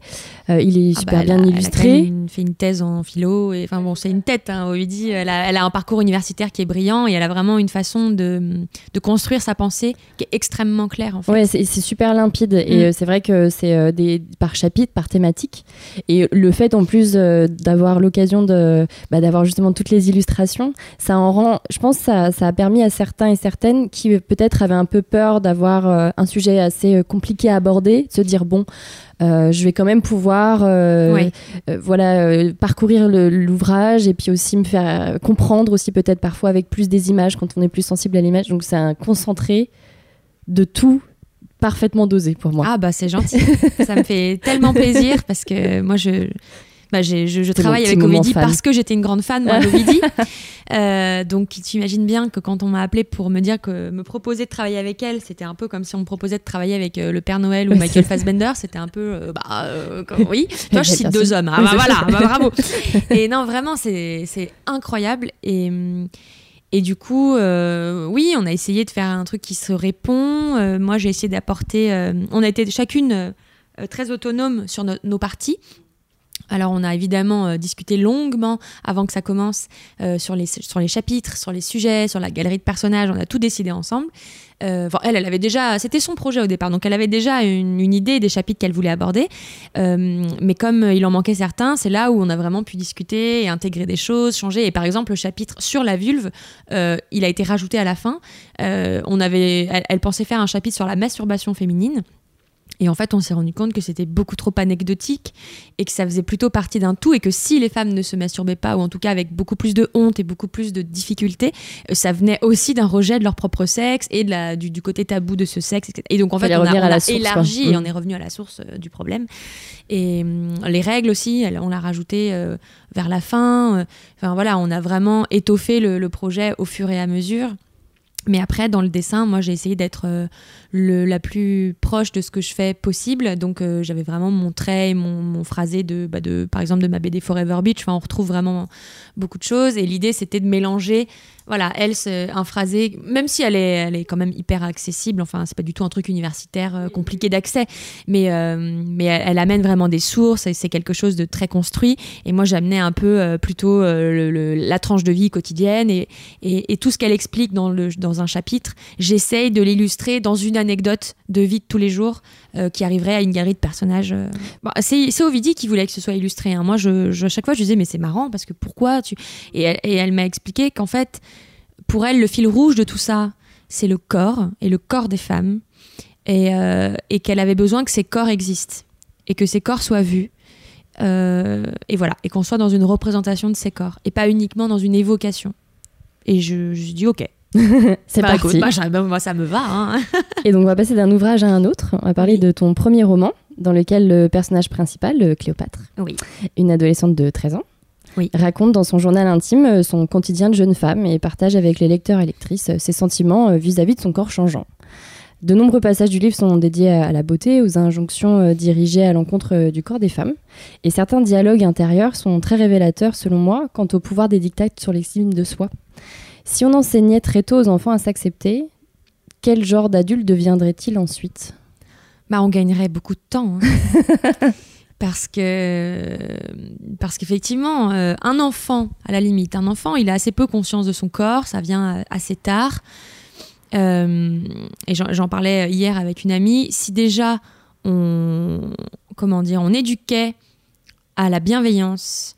Euh, il est Ah super bah, bien a- illustré. une- fait une thèse en philo. Et, enfin bon, c'est une tête, hein, Ovidie. Elle a, elle a un parcours universitaire qui est brillant et elle a vraiment une façon de, de construire sa pensée qui est extrêmement claire en fait. Ouais, c'est super limpide et Mm. euh, c'est vrai que c'est des par chapitre, par thématique. Et le fait en plus d'avoir l'occasion de bah, d'avoir justement toutes les illustrations, ça en rend. Je pense que ça, ça a permis à certains et certaines qui euh, peut-être avaient un peu peur d'avoir euh, un sujet assez euh, compliqué à aborder, de se dire bon. euh, je vais quand même pouvoir euh, voilà parcourir l'ouvrage et puis aussi me faire comprendre aussi peut-être parfois avec plus des images quand on est plus sensible à l'image donc c'est un concentré de tout parfaitement dosé pour moi Ah bah c'est gentil. ça me fait tellement plaisir parce que moi je. Bah, je, travaille avec fan. parce que j'étais une grande fan moi d'Ovidie. Euh, donc tu imagines bien que quand on m'a appelé pour me dire que me proposer de travailler avec elle, c'était un peu comme si on me proposait de travailler avec euh, le Père Noël ou Michael Fassbender. C'était un peu euh, bah euh, comme- oui. Toi je cite deux hommes. Ah, bah, voilà, bah, bravo. Et non vraiment c'est incroyable et et du coup, euh, oui, on a essayé de faire un truc qui se répond. Euh, moi, j'ai essayé d'apporter. euh, on a été chacune très autonome sur no- nos parties. Alors on a évidemment euh, discuté longuement avant que ça commence euh, sur, les, sur les chapitres, sur les sujets, sur la galerie de personnages, on a tout décidé ensemble. Euh, elle, elle avait déjà, c'était son projet au départ, donc elle avait déjà une, idée des chapitres qu'elle voulait aborder. mais comme il en manquait certains, c'est là où on a vraiment pu discuter et intégrer des choses, changer. Et par exemple, le chapitre sur la vulve, il a été rajouté à la fin. on avait, elle pensait faire un chapitre sur la masturbation féminine. Et en fait, on s'est rendu compte que c'était beaucoup trop anecdotique et que ça faisait plutôt partie d'un tout et que si les femmes ne se masturbaient pas, ou en tout cas avec beaucoup plus de honte et beaucoup plus de difficultés, euh, ça venait aussi d'un rejet de leur propre sexe et de la, du, côté tabou de ce sexe. Etc. Et donc en fait, on a, élargi et mm. on est revenu à la source euh, du problème. Et hum, les règles aussi, on l'a rajouté euh, vers la fin. Enfin voilà, on a vraiment étoffé le projet au fur et à mesure. Mais après, dans le dessin, moi, j'ai essayé d'être euh, la plus proche de ce que je fais possible. Donc, euh, j'avais vraiment mon trait, mon, mon phrasé de, bah, de, par exemple, de ma BD Forever Beach. Enfin, on retrouve vraiment beaucoup de choses. Et l'idée, c'était de mélanger voilà, elle, un phrasé, même si elle est, elle est quand même hyper accessible, enfin, c'est pas du tout un truc universitaire euh, compliqué d'accès, mais, euh, mais elle, amène vraiment des sources, et c'est quelque chose de très construit. Et moi, j'amenais un peu plutôt la tranche de vie quotidienne et, et, tout ce qu'elle explique dans, le, dans un chapitre, j'essaye de l'illustrer dans une anecdote de vie de tous les jours qui arriverait à une galerie de personnages. Bon, c'est Ovidie qui voulait que ce soit illustré. Hein. Moi, je, à chaque fois, je disais, mais c'est marrant parce que pourquoi tu. Et elle, et elle m'a expliqué qu'en fait, pour elle, le fil rouge de tout ça, c'est le corps et le corps des femmes, et, euh, et qu'elle avait besoin que ces corps existent et que ces corps soient vus. Euh, et voilà, et qu'on soit dans une représentation de ces corps et pas uniquement dans une évocation. Et je, je dis ok. c'est bah, parti. Bah, bah, moi, ça me va. Hein. et donc, on va passer d'un ouvrage à un autre. On va parler de ton premier roman, dans lequel le personnage principal, Cléopâtre, oui. une adolescente de 13 ans, raconte dans son journal intime euh, son quotidien de jeune femme et partage avec les lecteurs et lectrices euh, ses sentiments euh, vis-à-vis de son corps changeant. De nombreux passages du livre sont dédiés à la beauté, aux injonctions dirigées à l'encontre du corps des femmes. Et certains dialogues intérieurs sont très révélateurs, selon moi, quant au pouvoir des dictats sur l'estime de soi. Si on enseignait très tôt aux enfants à s'accepter, quel genre d'adulte deviendrait-il ensuite? Bah, On gagnerait beaucoup de temps. Hein. parce que parce qu'effectivement euh, un enfant à la limite un enfant il a assez peu conscience de son corps ça vient euh, assez tard euh, et j'en parlais hier avec une amie si déjà on comment dire on éduquait à la bienveillance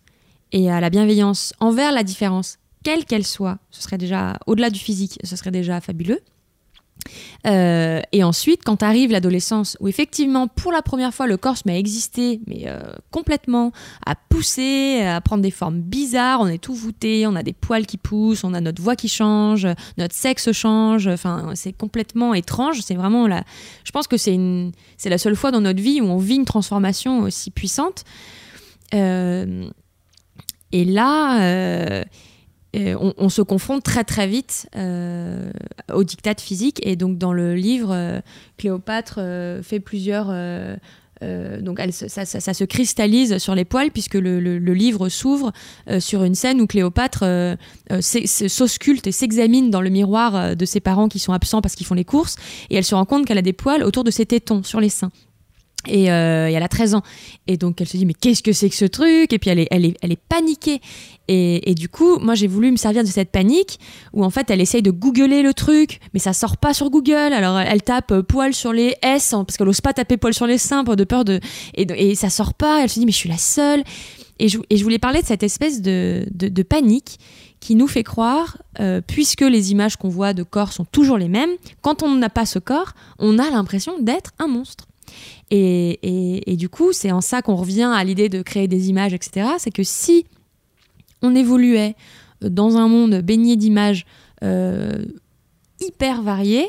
et à la bienveillance envers la différence quelle qu'elle soit ce serait déjà au-delà du physique ce serait déjà fabuleux euh, et ensuite, quand arrive l'adolescence, où effectivement, pour la première fois, le corps se met à exister, mais euh, complètement, à pousser, à prendre des formes bizarres, on est tout voûté, on a des poils qui poussent, on a notre voix qui change, notre sexe change, enfin, c'est complètement étrange. C'est vraiment la. Je pense que c'est une... c'est la seule fois dans notre vie où on vit une transformation aussi puissante. Euh, et là on, se confronte très très vite euh, au diktat physique et donc dans le livre euh, Cléopâtre euh, fait plusieurs donc ça, se cristallise sur les poils puisque le, livre s'ouvre sur une scène où Cléopâtre s'ausculte et s'examine dans le miroir de ses parents qui sont absents parce qu'ils font les courses et elle se rend compte qu'elle a des poils autour de ses tétons sur les seins. Et, elle a 13 ans. Et donc elle se dit mais qu'est-ce que c'est que ce truc? Et puis elle est, paniquée. Et, du coup, moi, j'ai voulu me servir de cette panique où en fait, elle essaye de googler le truc, mais ça sort pas sur Google. Alors, elle tape euh, poil sur les S parce qu'elle ose pas taper poil sur les seins de peur de et, et, ça sort pas. Elle se dit mais je suis la seule. Et je, voulais parler de cette espèce de, de, panique qui nous fait croire, euh, puisque les images qu'on voit de corps sont toujours les mêmes, quand on n'a pas ce corps, on a l'impression d'être un monstre. Et, et, et, du coup, c'est en ça qu'on revient à l'idée de créer des images, etc. C'est que si on évoluait dans un monde baigné d'images euh, hyper variées,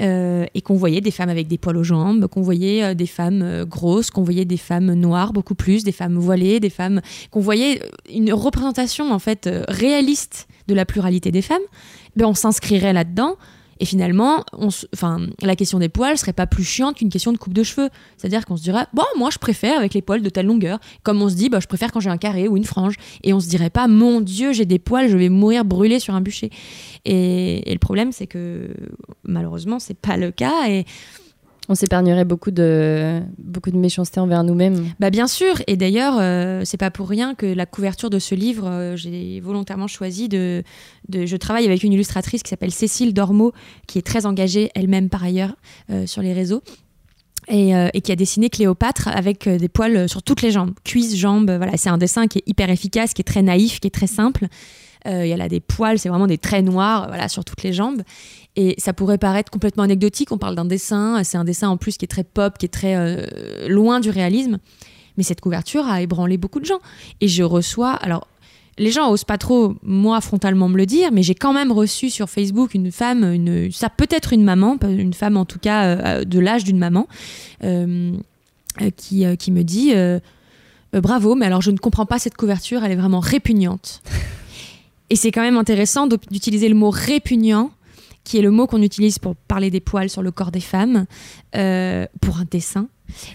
euh, et qu'on voyait des femmes avec des poils aux jambes, qu'on voyait euh, des femmes grosses, qu'on voyait des femmes noires beaucoup plus, des femmes voilées, des femmes qu'on voyait une représentation en fait réaliste de la pluralité des femmes, ben on s'inscrirait là-dedans et finalement, enfin, la question des poils serait pas plus chiante qu'une question de coupe de cheveux. C'est-à-dire qu'on se dirait, bon, moi je préfère avec les poils de telle longueur. Comme on se dit, bah, je préfère quand j'ai un carré ou une frange. Et on se dirait pas, mon Dieu, j'ai des poils, je vais mourir brûlé sur un bûcher. Et, le problème, c'est que malheureusement, c'est pas le cas. Et On s'épargnerait beaucoup de, beaucoup de méchanceté envers nous-mêmes. Bah bien sûr, et d'ailleurs, euh, c'est pas pour rien que la couverture de ce livre, euh, j'ai volontairement choisi de, Je travaille avec une illustratrice qui s'appelle Cécile Dormeau, qui est très engagée elle-même par ailleurs euh, sur les réseaux. Et, et, qui a dessiné Cléopâtre avec des poils sur toutes les jambes, cuisses, jambes. Voilà, c'est un dessin qui est hyper efficace, qui est très naïf, qui est très simple. Euh, il y a des poils, c'est vraiment des traits noirs voilà, sur toutes les jambes. Et ça pourrait paraître complètement anecdotique. On parle d'un dessin, c'est un dessin en plus qui est très pop, qui est très euh, loin du réalisme. Mais cette couverture a ébranlé beaucoup de gens. Et je reçois, alors les gens osent pas trop, moi, frontalement me le dire, mais j'ai quand même reçu sur Facebook une femme, une, ça peut être une maman, une femme en tout cas euh, de l'âge d'une maman, qui, qui me dit Bravo, mais alors je ne comprends pas cette couverture, elle est vraiment répugnante. Et c'est quand même intéressant d'utiliser le mot répugnant, qui est le mot qu'on utilise pour parler des poils sur le corps des femmes, euh, pour un dessin.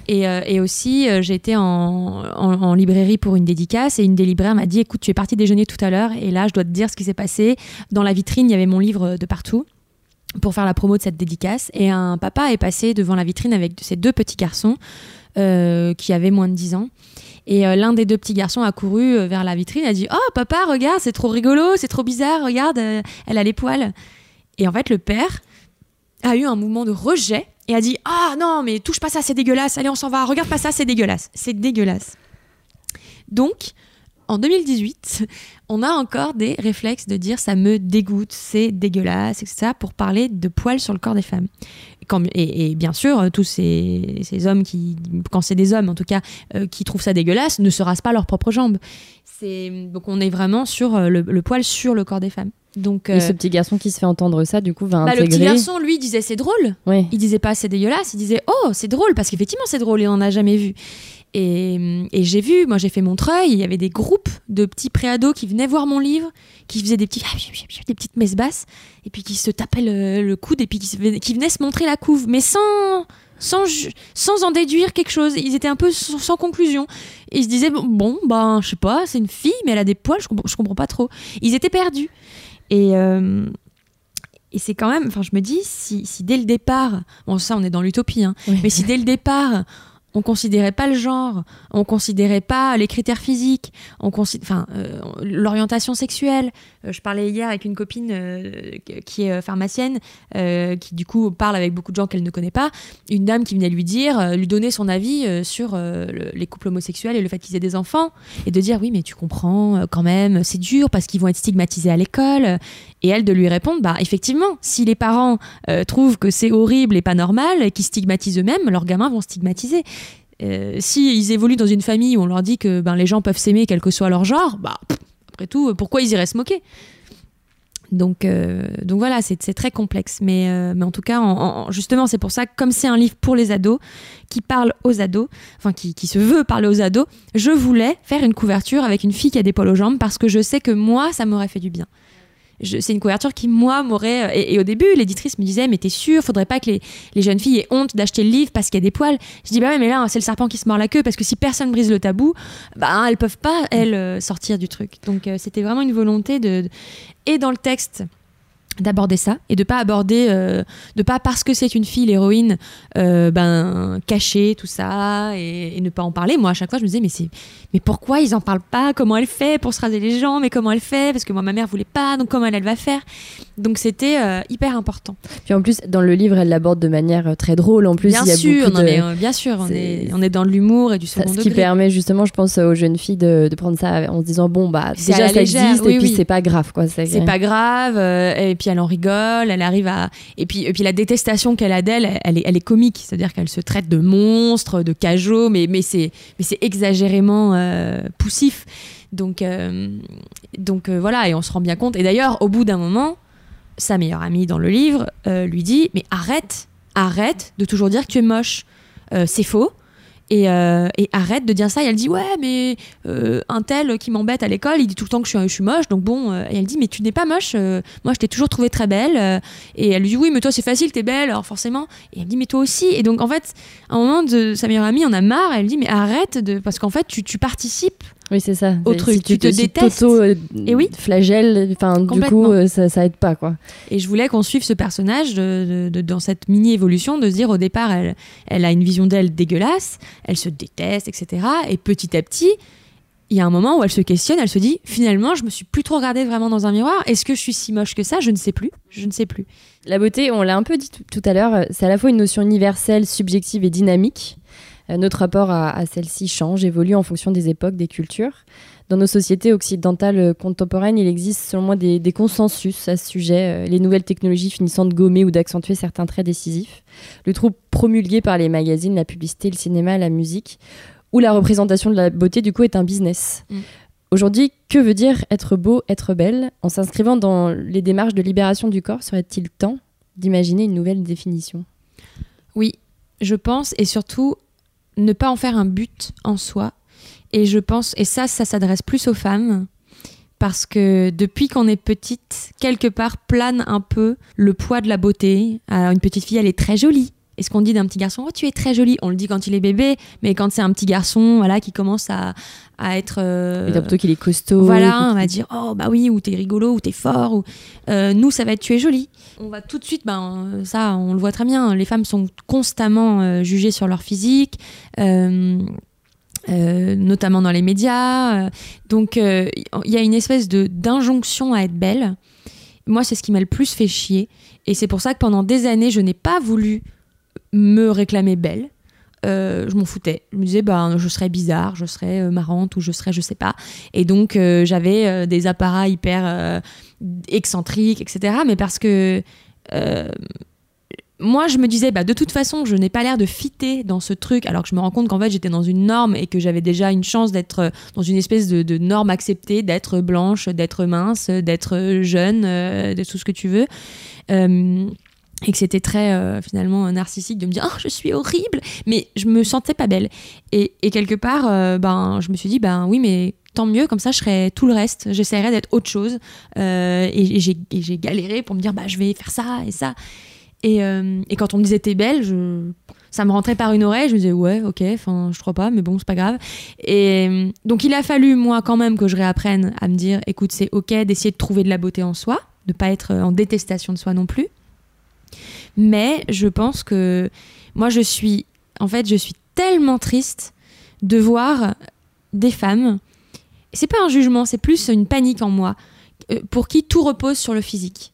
Et, euh, aussi, euh, été en, librairie pour une dédicace et une des libraires m'a dit Écoute, tu es parti déjeuner tout à l'heure et là, je dois te dire ce qui s'est passé. Dans la vitrine, il y avait mon livre de partout pour faire la promo de cette dédicace. Et un papa est passé devant la vitrine avec ses deux petits garçons qui avaient moins de 10 ans. Et euh, l'un des deux petits garçons a couru euh, vers la vitrine, a dit Oh papa, regarde, c'est trop rigolo, c'est trop bizarre, regarde, euh, elle a les poils. Et en fait, le père a eu un mouvement de rejet et a dit Ah non, mais touche pas ça, c'est dégueulasse, allez, on s'en va, regarde pas ça, c'est dégueulasse. C'est dégueulasse. Donc, en 2018, on a encore des réflexes de dire ça me dégoûte, c'est dégueulasse, etc., pour parler de poils sur le corps des femmes. et, bien sûr, tous ces, hommes qui, quand c'est des hommes en tout cas, euh, qui trouvent ça dégueulasse, ne se rasent pas leurs propres jambes. Donc on est vraiment sur euh, le, poil sur le corps des femmes. Donc, et ce euh, petit garçon qui se fait entendre ça, du coup, va bah, intégrer... Le petit garçon, lui, disait c'est drôle. Oui. Il disait pas c'est dégueulasse, il disait oh c'est drôle parce qu'effectivement c'est drôle et on n'a jamais vu. Et, j'ai vu, moi j'ai fait Montreuil, il y avait des groupes de petits préados qui venaient voir mon livre, qui faisaient des, petits, des petites messes basses, et puis qui se tapaient le, coude, et puis qui, venaient se montrer la couve, mais sans, sans, sans en déduire quelque chose. Ils étaient un peu sans, conclusion. ils se disaient, bon, ben, je sais pas, c'est une fille, mais elle a des poils, je comprends, comprends pas trop. Ils étaient perdus. Et. Euh, et c'est quand même, enfin, je me dis, si, si, dès le départ, bon, ça, on est dans l'utopie, hein, mais si dès le départ, on considérait pas le genre, on considérait pas les critères physiques, on enfin euh, l'orientation sexuelle. Euh, je parlais hier avec une copine euh, qui est pharmacienne, qui du coup parle avec beaucoup de gens qu'elle ne connaît pas. Une dame qui venait lui dire, lui donner son avis sur les couples homosexuels et le fait qu'ils aient des enfants, et de dire oui mais tu comprends quand même, c'est dur parce qu'ils vont être stigmatisés à l'école. Et elle de lui répondre, bah effectivement, si les parents trouvent que c'est horrible et pas normal, et qu'ils stigmatisent eux-mêmes, leurs gamins vont stigmatiser. Euh, S'ils évoluent dans une famille où on leur dit que ben, les gens peuvent s'aimer quel que soit leur genre, bah, après tout, pourquoi ils iraient se moquer? Donc, euh, donc voilà, c'est très complexe. Mais, euh, mais en tout cas, justement, c'est pour ça que comme c'est un livre pour les ados, qui parle aux ados, enfin qui, qui, se veut parler aux ados, je voulais faire une couverture avec une fille qui a des poils aux jambes parce que je sais que moi, ça m'aurait fait du bien c'est une couverture qui, moi, m'aurait. Euh, et, au début, l'éditrice me disait Mais t'es sûre, faudrait pas que les, les, jeunes filles aient honte d'acheter le livre parce qu'il y a des poils. Je dis Bah ouais, mais là, c'est le serpent qui se mord la queue parce que si personne brise le tabou, bah elles peuvent pas, elles, euh, sortir du truc. Donc euh, c'était vraiment une volonté de. Et dans le texte, d'aborder ça et de pas aborder euh, de pas parce que c'est une fille l'héroïne euh, ben cacher tout ça et, ne pas en parler. Moi à chaque fois je me disais mais c'est mais pourquoi ils en parlent pas? Comment elle fait pour se raser les jambes? Mais comment elle fait? Parce que moi ma mère voulait pas donc comment elle, elle va faire? Donc c'était euh, hyper important. Puis en plus dans le livre elle l'aborde de manière très drôle. En plus bien il y a sûr beaucoup de... bien sûr on est, on est dans l'humour et du second ce qui permet justement je pense aux jeunes filles de, de, prendre ça en se disant bon bah déjà ça existe et puis c'est pas grave quoi c'est pas grave et puis elle en rigole, elle arrive à et puis et puis la détestation qu'elle a d'elle, elle est elle est comique, c'est-à-dire qu'elle se traite de monstre, de cajot, mais mais c'est exagérément euh, poussif. Donc euh, donc euh, voilà et on se rend bien compte. Et d'ailleurs au bout d'un moment, sa meilleure amie dans le livre lui dit mais arrête arrête de toujours dire que tu es moche, c'est faux. Euh, et, arrête de dire ça. Et elle dit ouais, mais euh, un tel qui m'embête à l'école, il dit tout le temps que je suis, je suis moche. Donc bon, euh, et elle dit mais tu n'es pas moche. moi, je t'ai toujours trouvée très belle. et elle lui dit oui, mais toi c'est facile, t'es belle, alors forcément. Et elle dit mais toi aussi. Et donc en fait, à un moment de sa meilleure amie en a marre. Elle dit mais arrête de parce qu'en fait tu, tu participes Oui, c'est ça. Autre, si tu, te, détestes. et oui. Flagelle, enfin, du coup, ça, ça aide pas, quoi. Et je voulais qu'on suive ce personnage de, dans cette mini-évolution, de se dire au départ, elle, elle a une vision d'elle dégueulasse, elle se déteste, etc. Et petit à petit, il y a un moment où elle se questionne, elle se dit finalement, je me suis plus trop regardée vraiment dans un miroir. Est-ce que je suis si moche que ça? Je ne sais plus. Je ne sais plus. La beauté, on l'a un peu dit tout à l'heure, c'est à la fois une notion universelle, subjective et dynamique. Euh, notre rapport à, celle-ci change, évolue en fonction des époques, des cultures. Dans nos sociétés occidentales contemporaines, il existe selon moi des, des consensus à ce sujet, euh, les nouvelles technologies finissant de gommer ou d'accentuer certains traits décisifs, le troupe promulgué par les magazines, la publicité, le cinéma, la musique, où la représentation de la beauté, du coup, est un business. Mm. Aujourd'hui, que veut dire être beau, être belle? En s'inscrivant dans les démarches de libération du corps, serait-il temps d'imaginer une nouvelle définition? Oui, je pense, et surtout ne pas en faire un but en soi. Et je pense, et ça, ça s'adresse plus aux femmes, parce que depuis qu'on est petite, quelque part plane un peu le poids de la beauté. Alors, une petite fille, elle est très jolie. Et ce qu'on dit d'un petit garçon, oh tu es très joli, on le dit quand il est bébé, mais quand c'est un petit garçon, voilà, qui commence à, à être. Euh, plutôt qu'il est costaud. Voilà, on va dire, oh bah oui, ou t'es rigolo, ou t'es fort, ou euh, nous ça va être tu es joli. On va tout de suite, ben ça, on le voit très bien. Les femmes sont constamment euh, jugées sur leur physique. Euh, notamment dans les médias. Donc il y a une espèce de d'injonction à être belle. Moi, c'est ce qui m'a le plus fait chier. Et c'est pour ça que pendant des années, je n'ai pas voulu me réclamer belle. Euh, je m'en foutais. Je me disais, bah, je serais bizarre, je serais euh, marrante ou je serais, je sais pas. Et donc, euh, j'avais des apparats hyper excentriques, etc. Mais parce que moi, je me disais, bah, de toute façon, je n'ai pas l'air de fitter dans ce truc, alors que je me rends compte qu'en fait, j'étais dans une norme et que j'avais déjà une chance d'être dans une espèce de, de norme acceptée, d'être blanche, d'être mince, d'être jeune, de tout ce que tu veux et que c'était très euh, finalement narcissique de me dire oh je suis horrible. Mais je me sentais pas belle. Et, et quelque part euh, ben je me suis dit ben oui mais tant mieux comme ça je serais tout le reste. J'essaierais d'être autre chose. Euh, et, j'ai galéré pour me dire bah je vais faire ça et ça. Et, et quand on me disait t'es belle je ça me rentrait par une oreille. Je me disais ouais ok enfin je crois pas mais bon c'est pas grave. Et donc il a fallu moi quand même que je réapprenne à me dire écoute c'est ok d'essayer de trouver de la beauté en soi de pas être en détestation de soi non plus mais je pense que moi, je suis, en fait, je suis tellement triste de voir des femmes. C'est pas un jugement, c'est plus une panique en moi, euh, pour qui tout repose sur le physique.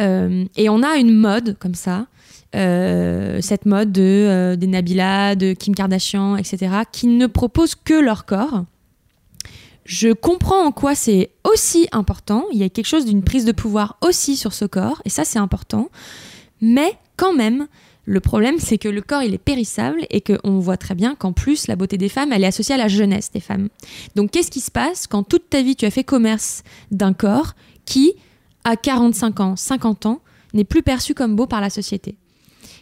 Euh, et on a une mode comme ça, euh, cette mode de, des Nabila, de Kim Kardashian, etc., qui ne propose que leur corps. Je comprends en quoi c'est aussi important. Il y a quelque chose d'une prise de pouvoir aussi sur ce corps, et ça c'est important. Mais quand même, le problème, c'est que le corps, il est périssable et qu'on voit très bien qu'en plus, la beauté des femmes, elle est associée à la jeunesse des femmes. Donc, qu'est-ce qui se passe quand toute ta vie, tu as fait commerce d'un corps qui, à 45 ans, 50 ans, n'est plus perçu comme beau par la société?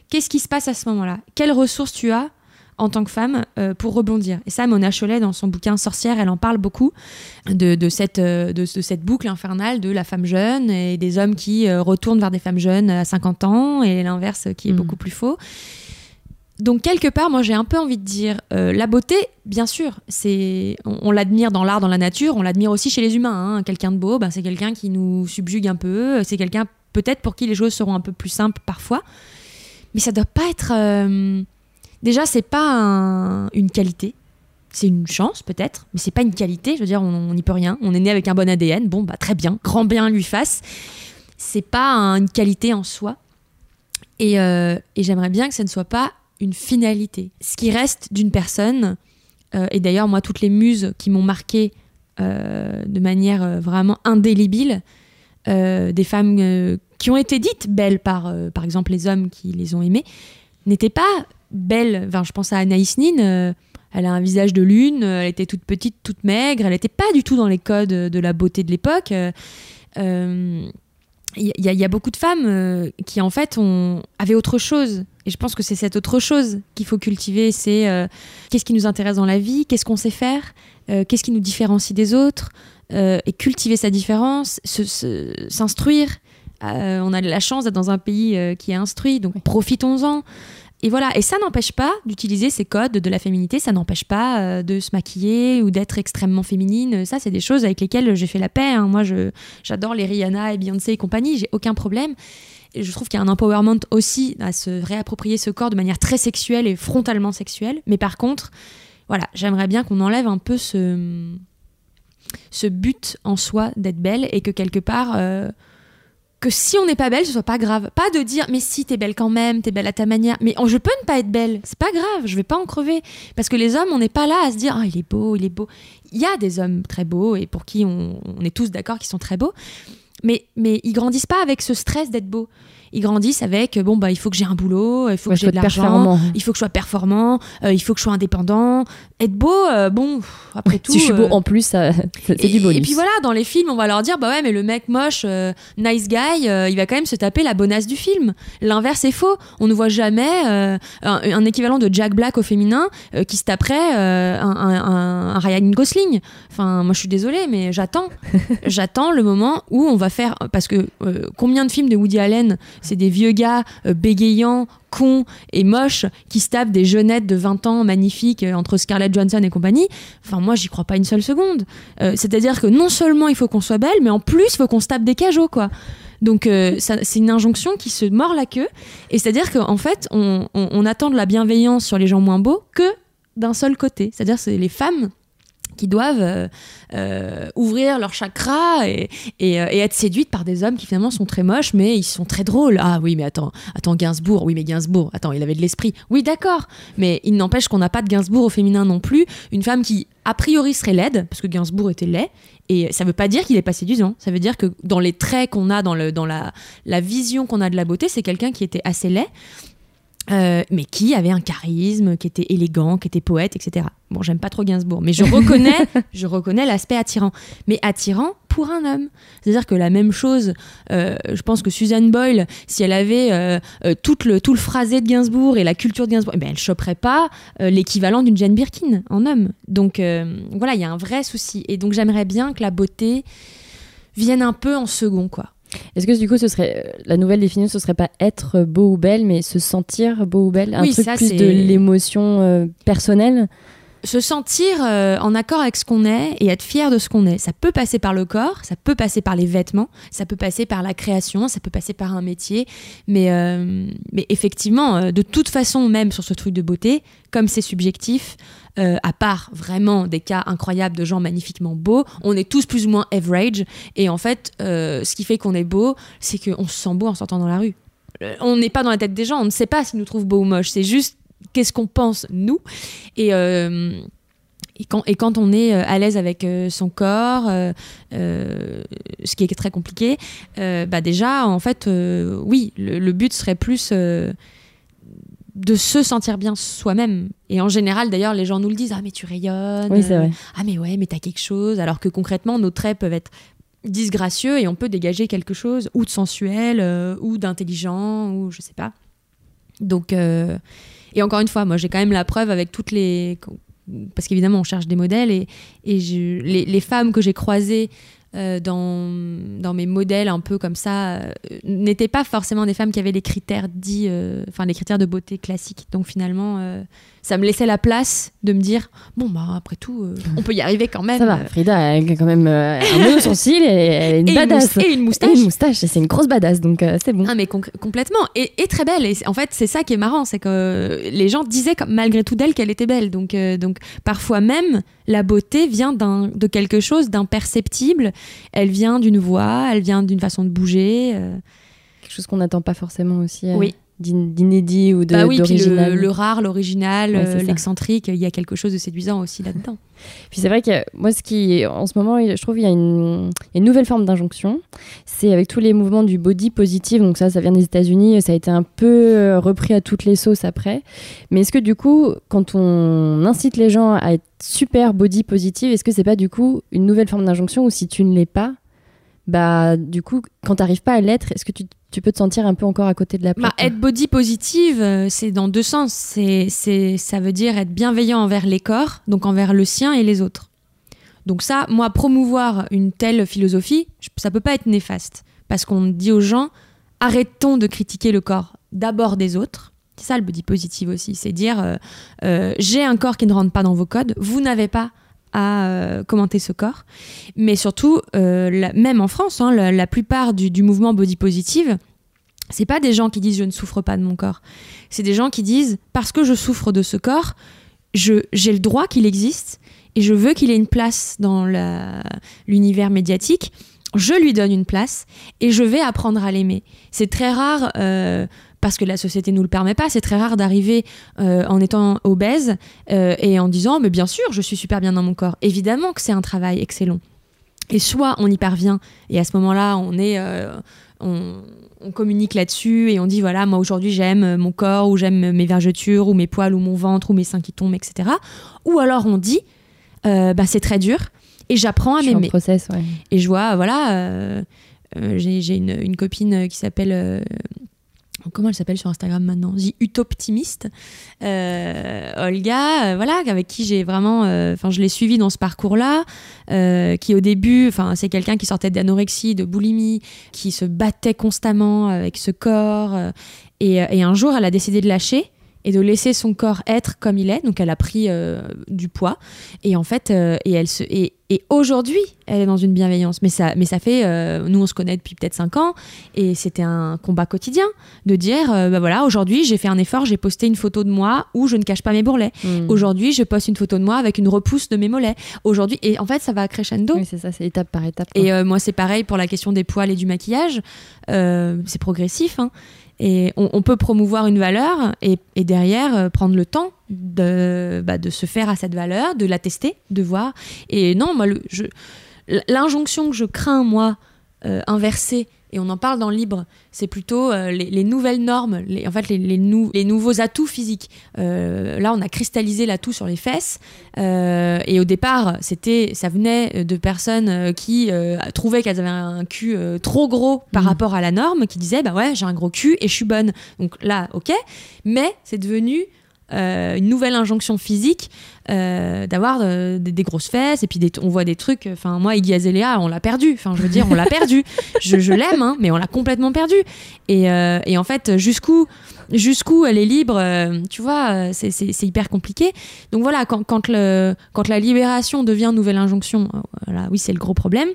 Qu'est-ce qui se passe à ce moment-là? Quelles ressources tu as en tant que femme euh, pour rebondir. Et ça, Mona Cholet, dans son bouquin Sorcière, elle en parle beaucoup de, cette, euh, de, cette boucle infernale de la femme jeune et des hommes qui euh, retournent vers des femmes jeunes à 50 ans et l'inverse qui est mm. beaucoup plus faux. Donc quelque part, moi j'ai un peu envie de dire, la beauté, bien sûr, c'est, on, l'admire dans l'art, dans la nature, on l'admire aussi chez les humains. Hein. Quelqu'un de beau, ben, c'est quelqu'un qui nous subjugue un peu, c'est quelqu'un peut-être pour qui les choses seront un peu plus simples parfois, mais ça doit pas être Déjà, c'est pas une qualité. C'est une chance peut-être, mais c'est pas une qualité. Je veux dire, on n'y peut rien. On est né avec un bon ADN. Bon, bah très bien, grand bien lui fasse. C'est pas une qualité en soi. Euh, et, j'aimerais bien que ça ne soit pas une finalité. Ce qui reste d'une personne, euh, et d'ailleurs moi toutes les muses qui m'ont marqué euh, de manière vraiment indélébile, des femmes qui ont été dites belles par par exemple les hommes qui les ont aimées, n'étaient pas belle. Enfin, je pense à Anaïs Nin. Euh, elle a un visage de lune. Elle était toute petite, toute maigre. Elle n'était pas du tout dans les codes de la beauté de l'époque. Il euh, y, a beaucoup de femmes euh, qui en fait ont, avaient autre chose. Et je pense que c'est cette autre chose qu'il faut cultiver. C'est qu'est-ce qui nous intéresse dans la vie, qu'est-ce qu'on sait faire, qu'est-ce qui nous différencie des autres, et cultiver sa différence, s'instruire. on a la chance d'être dans un pays qui est instruit, donc profitons-en. Et voilà, et ça n'empêche pas d'utiliser ces codes de la féminité, ça n'empêche pas euh, de se maquiller ou d'être extrêmement féminine. Ça, c'est des choses avec lesquelles j'ai fait la paix. Hein. Moi, j'adore les Rihanna et Beyoncé et compagnie, j'ai aucun problème. Et je trouve qu'il y a un empowerment aussi à se réapproprier ce corps de manière très sexuelle et frontalement sexuelle. Mais par contre, voilà, j'aimerais bien qu'on enlève un peu ce, but en soi d'être belle et que quelque part. Euh, que si on n'est pas belle, ce soit pas grave. Pas de dire, mais si t'es belle quand même, t'es belle à ta manière. Mais je peux ne pas être belle, c'est pas grave, je vais pas en crever. Parce que les hommes, on n'est pas là à se dire, ah, il est beau, il est beau. Il y a des hommes très beaux et pour qui on, on est tous d'accord qu'ils sont très beaux. Mais, mais ils grandissent pas avec ce stress d'être beau ils grandissent avec bon bah il faut que j'ai un boulot, il faut que j'ai de l'argent, il faut que je sois performant, euh, il faut que je sois indépendant. Être beau, euh, bon après tout. Si je suis beau euh, en plus, c'est du bonus. Et puis voilà, dans les films, on va leur dire bah ouais mais le mec moche, nice guy, il va quand même se taper la bonasse du film. L'inverse est faux. On ne voit jamais un, équivalent de Jack Black au féminin qui se taperait un, un, Ryan Gosling. Enfin moi je suis désolée mais j'attends, j'attends le moment où on va faire parce que combien de films de Woody Allen c'est des vieux gars euh, bégayants, cons et moches qui se tapent des jeunettes de 20 ans magnifiques euh, entre Scarlett Johansson et compagnie? Enfin, moi, j'y crois pas une seule seconde. Euh, c'est-à-dire que non seulement il faut qu'on soit belle, mais en plus, il faut qu'on se tape des cajots, quoi. Donc c'est une injonction qui se mord la queue. Et c'est-à-dire qu'en fait, on, on, attend de la bienveillance sur les gens moins beaux que d'un seul côté. C'est-à-dire c'est les femmes qui doivent euh, euh, ouvrir leur chakra et, euh, et, être séduites par des hommes qui finalement sont très moches, mais ils sont très drôles. Ah oui, mais attends, attends, Gainsbourg, oui, mais Gainsbourg, attends, il avait de l'esprit. Oui, d'accord, mais il n'empêche qu'on n'a pas de Gainsbourg au féminin non plus. Une femme qui, a priori, serait laide, parce que Gainsbourg était laid, et ça ne veut pas dire qu'il n'est pas séduisant. Ça veut dire que dans les traits qu'on a, dans, le, dans la, la vision qu'on a de la beauté, c'est quelqu'un qui était assez laid. Euh, mais qui avait un charisme, qui était élégant, qui était poète, etc. Bon, j'aime pas trop Gainsbourg, mais je reconnais, je reconnais l'aspect attirant. Mais attirant pour un homme. C'est-à-dire que la même chose, euh, je pense que Suzanne Boyle, si elle avait euh, tout, le, tout le phrasé de Gainsbourg et la culture de Gainsbourg, eh ben, elle choperait pas l'équivalent d'une Jane Birkin en homme. Donc voilà, il y a un vrai souci. Et donc j'aimerais bien que la beauté vienne un peu en second, quoi. Est-ce que du coup, ce serait euh, la nouvelle définition, ce serait pas être beau ou belle, mais se sentir beau ou belle, un truc plus de l'émotion euh, personnelle? Se sentir euh, en accord avec ce qu'on est et être fier de ce qu'on est. Ça peut passer par le corps, ça peut passer par les vêtements, ça peut passer par la création, ça peut passer par un métier. Mais, euh, mais effectivement, euh, de toute façon, même sur ce truc de beauté, comme c'est subjectif, à part vraiment des cas incroyables de gens magnifiquement beaux, on est tous plus ou moins average. Et en fait, ce qui fait qu'on est beau, c'est qu'on se sent beau en sortant dans la rue. On n'est pas dans la tête des gens, on ne sait pas s'ils nous trouvent beau ou moche. C'est juste qu'est-ce qu'on pense nous et euh, et quand, et quand, on est euh, à l'aise avec euh, son corps, ce qui est très compliqué, bah déjà, en fait, oui, le, but serait plus de se sentir bien soi-même. Et en général, d'ailleurs, les gens nous le disent Ah, mais tu rayonnes. Oui, c'est vrai. ah, mais ouais, mais t'as quelque chose. Alors que concrètement, nos traits peuvent être disgracieux et on peut dégager quelque chose, ou de sensuel, ou d'intelligent, ou je sais pas. Donc. Et encore une fois, moi j'ai quand même la preuve avec toutes les. Parce qu'évidemment, on cherche des modèles et, les, femmes que j'ai croisées euh, dans, dans mes modèles un peu comme ça euh, n'étaient pas forcément des femmes qui avaient les critères dits, euh, enfin les critères de beauté classiques. Donc finalement, ça me laissait la place de me dire bon bah après tout euh, on peut y arriver quand même. Ça va Frida elle a quand même euh, un nœud sourcil et elle est une badass. et une moustache. Et une moustache c'est une grosse badass donc euh, c'est bon. Ah mais complètement. Et, très belle. Et en fait c'est ça qui est marrant c'est que les gens disaient malgré tout d'elle qu'elle était belle. Donc donc parfois même la beauté vient de quelque chose d'imperceptible. Elle vient d'une voix elle vient d'une façon de bouger quelque chose qu'on n'attend pas forcément aussi oui d'inédit ou de bah oui, d'original. Le, le, rare, l'original, euh, l'excentrique, il y a quelque chose de séduisant aussi là-dedans. Puis c'est vrai que moi, ce qui, en ce moment, je trouve qu'il y a une, une nouvelle forme d'injonction. C'est avec tous les mouvements du body positive. Donc ça, ça vient des États-Unis. Ça a été un peu euh, repris à toutes les sauces après. Mais est-ce que du coup, quand on incite les gens à être super body positive, est-ce que c'est pas du coup une nouvelle forme d'injonction ou si tu ne l'es pas, bah du coup, quand tu n'arrives pas à l'être, est-ce que tu tu peux te sentir un peu encore à côté de la plaque. Bah, être body positive, euh, c'est dans deux sens. C'est, c'est, ça veut dire être bienveillant envers les corps, donc envers le sien et les autres. Donc ça, moi, promouvoir une telle philosophie, ça peut pas être néfaste. Parce qu'on dit aux gens, arrêtons de critiquer le corps d'abord des autres, C'est ça le body positive aussi, c'est dire j'ai un corps qui ne rentre pas dans vos codes, vous n'avez pas à commenter ce corps. Mais surtout, même en France, hein, la, plupart du, du, mouvement body positive, c'est pas des gens qui disent je ne souffre pas de mon corps. C'est des gens qui disent parce que je souffre de ce corps, j'ai le droit qu'il existe et je veux qu'il ait une place dans l'univers médiatique. Je lui donne une place et je vais apprendre à l'aimer. C'est très rare. Euh, parce que la société nous le permet pas. C'est très rare d'arriver euh, en étant obèse euh, et en disant mais bien sûr je suis super bien dans mon corps. Évidemment que c'est un travail excellent. Et soit on y parvient et à ce moment-là on est on, communique là-dessus et on dit voilà moi aujourd'hui j'aime mon corps ou j'aime mes vergetures ou mes poils ou mon ventre ou mes seins qui tombent etc ou alors on dit euh, bah, c'est très dur et j'apprends à m'aimer et je vois voilà euh, euh, j'ai une, une, copine qui s'appelle comment elle s'appelle sur Instagram maintenant? The Utoptimiste euh, Olga euh, voilà avec qui j'ai vraiment euh, enfin je l'ai suivie dans ce parcours là qui au début c'est quelqu'un qui sortait d'anorexie de boulimie qui se battait constamment avec ce corps et, un jour elle a décidé de lâcher et de laisser son corps être comme il est. Donc elle a pris euh, du poids et en fait euh, et elle se et, et aujourd'hui elle est dans une bienveillance. Mais ça mais ça fait euh, nous on se connaît depuis peut-être 5 ans et c'était un combat quotidien de dire bah voilà aujourd'hui j'ai fait un effort j'ai posté une photo de moi où je ne cache pas mes bourrelets. Hmm. Aujourd'hui je poste une photo de moi avec une repousse de mes mollets. Aujourd'hui et en fait ça va crescendo. Oui c'est ça c'est étape par étape. Et moi c'est pareil pour la question des poils et du maquillage c'est progressif. Hein. Et on, peut promouvoir une valeur et, derrière euh, prendre le temps de, bah, de se faire à cette valeur, de la tester, de voir. Et non, moi, l'injonction que je crains, moi, euh, inverser et on en parle dans le livre, c'est plutôt euh, les, nouvelles normes, les, en fait les, les, nouveaux atouts physiques. Euh, là, on a cristallisé l'atout sur les fesses, euh, et au départ, c'était, ça venait de personnes qui trouvaient qu'elles avaient un cul trop gros par mmh. rapport à la norme, qui disaient bah ouais, j'ai un gros cul et je suis bonne. Donc là, ok, mais c'est devenu euh, une nouvelle injonction physique euh, d'avoir euh, des, grosses fesses et puis on voit des trucs enfin moi Iggy Azalea on l'a perdu. Enfin je veux dire on l'a perdu. Je, l'aime hein, mais on l'a complètement perdu. Et, et en fait jusqu'où jusqu'où elle est libre tu vois c'est hyper compliqué. Donc voilà quand, quand, le, quand la libération devient nouvelle injonction voilà, oui c'est le gros problème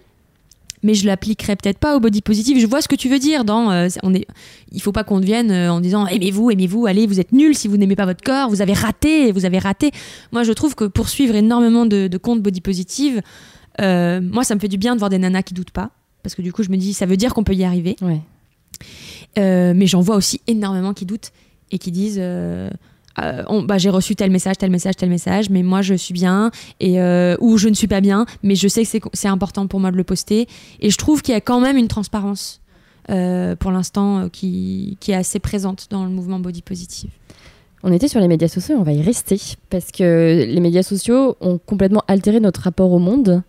mais je l'appliquerai peut-être pas au body positive. Je vois ce que tu veux dire. Dans, euh, on est, il faut pas qu'on devienne euh, en disant aimez-vous, aimez-vous, allez, vous êtes nuls si vous n'aimez pas votre corps, vous avez raté, vous avez raté. Moi, je trouve que pour suivre énormément de, comptes body positive, euh, moi, ça me fait du bien de voir des nanas qui doutent pas, parce que du coup, je me dis ça veut dire qu'on peut y arriver. mais j'en vois aussi énormément qui doutent et qui disent euh, bah, j'ai reçu tel message, tel message, tel message, mais moi je suis bien, et, euh, ou je ne suis pas bien, mais je sais que c'est important pour moi de le poster. Et je trouve qu'il y a quand même une transparence euh, pour l'instant qui, qui, est assez présente dans le mouvement body positive. On était sur les médias sociaux, on va y rester, parce que les médias sociaux ont complètement altéré notre rapport au monde.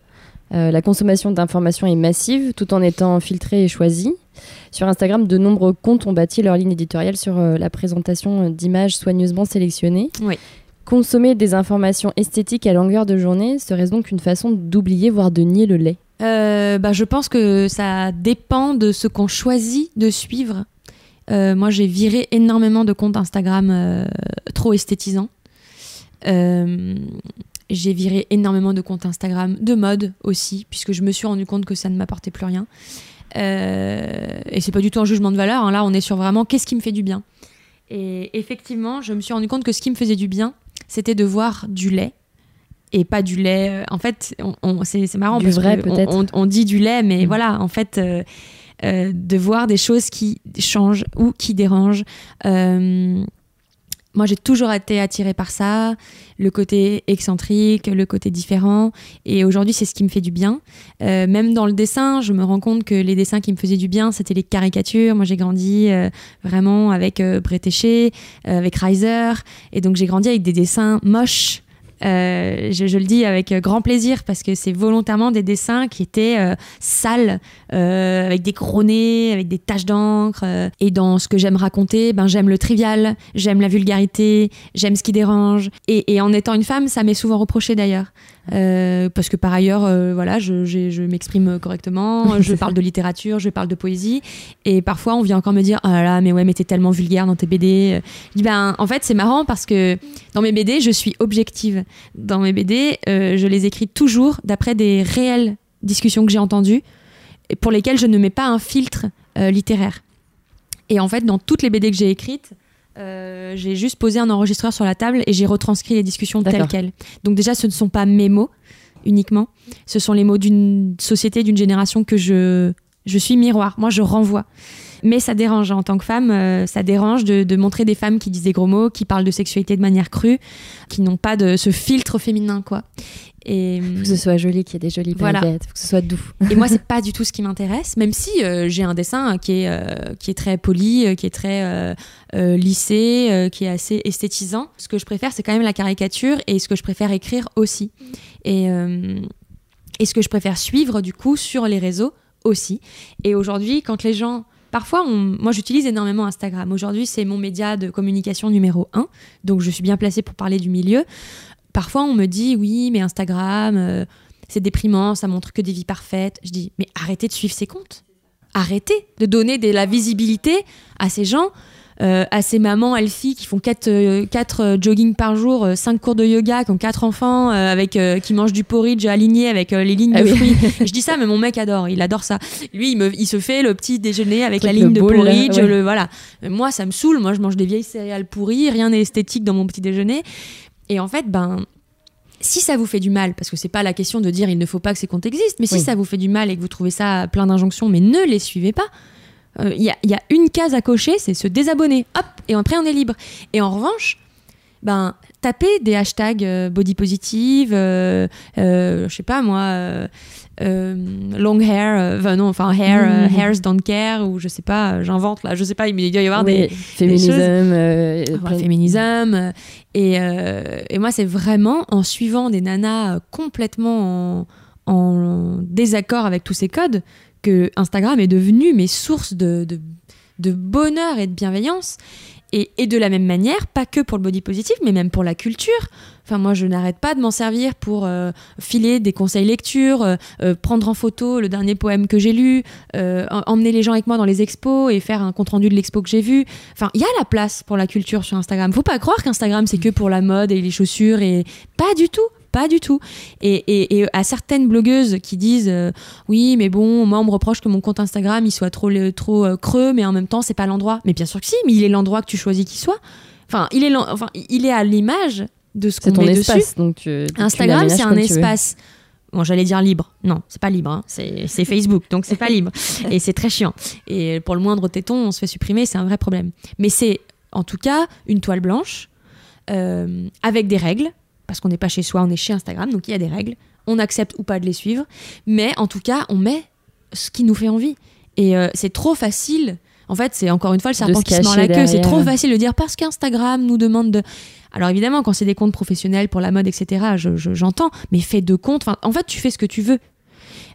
la consommation d'informations est massive tout en étant filtrée et choisie. Sur Instagram, de nombreux comptes ont bâti leur ligne éditoriale sur euh, la présentation d'images soigneusement sélectionnées. Consommer des informations esthétiques à longueur de journée serait donc une façon d'oublier, voire de nier le lait? Euh, bah, Je pense que ça dépend de ce qu'on choisit de suivre. Euh, moi, j'ai viré énormément de comptes Instagram trop esthétisants. j'ai viré énormément de comptes Instagram de mode aussi, puisque je me suis rendu compte que ça ne m'apportait plus rien. Euh, et c'est pas du tout un jugement de valeur. Hein. Là, on est sur vraiment qu'est-ce qui me fait du bien. Et effectivement, je me suis rendu compte que ce qui me faisait du bien, c'était de voir du lait et pas du lait. Euh, en fait, on, c'est marrant parce vrai, on, on, dit du lait, mais mm. voilà, en fait, euh, de voir des choses qui changent ou qui dérangent. Moi, j'ai toujours été attirée par ça, le côté excentrique, le côté différent. Et aujourd'hui, c'est ce qui me fait du bien. Euh, même dans le dessin, je me rends compte que les dessins qui me faisaient du bien, c'était les caricatures. Moi, j'ai grandi euh, vraiment avec euh, Bretéché, avec Reiser. Et donc, j'ai grandi avec des dessins moches euh, je, le dis avec grand plaisir parce que c'est volontairement des dessins qui étaient euh, sales, euh, avec des gros nez, avec des taches d'encre. et dans ce que j'aime raconter, ben, j'aime le trivial, j'aime la vulgarité, j'aime ce qui dérange. Et, en étant une femme, ça m'est souvent reproché d'ailleurs. Euh, parce que par ailleurs, euh, voilà, je, je m'exprime correctement, je parle de littérature, je parle de poésie, et parfois on vient encore me dire, ah là là, mais ouais, mais t'es tellement vulgaire dans tes BD. Je dis, ben, en fait, c'est marrant parce que dans mes BD, je suis objective. Dans mes BD, je les écris toujours d'après des réelles discussions que j'ai entendues, pour lesquelles je ne mets pas un filtre littéraire. Et en fait, dans toutes les BD que j'ai écrites, euh, j'ai juste posé un enregistreur sur la table et j'ai retranscrit les discussions telles quelles. Donc déjà, ce ne sont pas mes mots uniquement, ce sont les mots d'une société, d'une génération que je, je suis miroir. Moi, je renvoie. Mais ça dérange en tant que femme, euh, ça dérange de, de, montrer des femmes qui disent des gros mots, qui parlent de sexualité de manière crue, qui n'ont pas de ce filtre féminin, quoi. Et faut que ce soit joli, qu'il y ait des jolies voilà. faut que ce soit doux. Et moi, c'est pas du tout ce qui m'intéresse, même si euh, j'ai un dessin qui est, euh, qui est très poli, qui est très lissé, qui est assez esthétisant. Ce que je préfère, c'est quand même la caricature et ce que je préfère écrire aussi. Et, et ce que je préfère suivre, du coup, sur les réseaux aussi. Et aujourd'hui, quand les gens Parfois, moi j'utilise énormément Instagram. Aujourd'hui, c'est mon média de communication numéro un, donc je suis bien placée pour parler du milieu parfois on me dit oui, mais Instagram, euh, c'est déprimant, ça montre que des vies parfaites. Je dis mais arrêtez de suivre ces comptes. Arrêtez de donner de la visibilité à ces gens, euh, à ces mamans Elfie qui font 4 euh, jogging par jour, 5 cours de yoga, qui ont 4 enfants, avec, qui mangent du porridge aligné avec les lignes ah de fruits. je dis ça, mais mon mec adore, il adore ça. Lui, il, me, il se fait le petit déjeuner avec la ligne de porridge. Le, voilà. Moi, ça me saoule. Moi, je mange des vieilles céréales pourries, rien n'est esthétique dans mon petit déjeuner. Et en fait, ben, si ça vous fait du mal, parce que c'est pas la question de dire il ne faut pas que ces comptes existent, mais si ça vous fait du mal et que vous trouvez ça plein d'injonctions, mais ne les suivez pas. Il euh, y, y, a une case à cocher, c'est se désabonner. Hop, et après on est libre. Et en revanche, ben, tapez des hashtags euh, body positive, euh, je sais pas moi, euh, long hair, euh, enfin non, enfin hair, euh, mm. hairs don't care ou je sais pas, j'invente là, je sais pas, il doit y avoir des féminisme, féminisme et, et moi c'est vraiment en suivant des nanas complètement en, en, désaccord avec tous ces codes Instagram est devenu mes sources de, de, bonheur et de bienveillance et, et, de la même manière, pas que pour le body positive, mais même pour la culture. Enfin, moi, je n'arrête pas de m'en servir pour euh, filer des conseils lecture, euh, euh, prendre en photo le dernier poème que j'ai lu, emmener les gens avec moi dans les expos et faire un compte rendu de l'expo que j'ai vu. Enfin, il y a la place pour la culture sur Instagram. Faut pas croire qu'Instagram c'est que pour la mode et les chaussures et pas du tout. Pas du tout. Et, et, à certaines blogueuses qui disent oui, mais bon, moi on me reproche que mon compte Instagram il soit trop, trop creux, mais en même temps c'est pas l'endroit. Mais bien sûr que si, mais il est l'endroit que tu choisis qu'il soit. Enfin, il est, enfin, il est à l'image de ce qu'on met espace, dessus. Donc Instagram, c'est un espace. Bon, j'allais dire libre. Non, c'est pas libre. Hein. C'est Facebook, donc c'est pas libre. Et c'est très chiant. Et pour le moindre téton, on se fait supprimer, c'est un vrai problème. Mais c'est, en tout cas, une toile blanche euh, avec des règles, parce qu'on n'est pas chez soi, on est chez Instagram, donc il y a des règles. On accepte ou pas de les suivre, mais en tout cas, on met ce qui nous fait envie. Et euh, c'est trop facile. En fait, c'est encore une fois le serpent qui se mord la queue. C'est trop facile de dire parce qu'Instagram nous demande de. Alors évidemment, quand c'est des comptes professionnels pour la mode, etc., j'entends, mais fais deux comptes. en fait, tu fais ce que tu veux.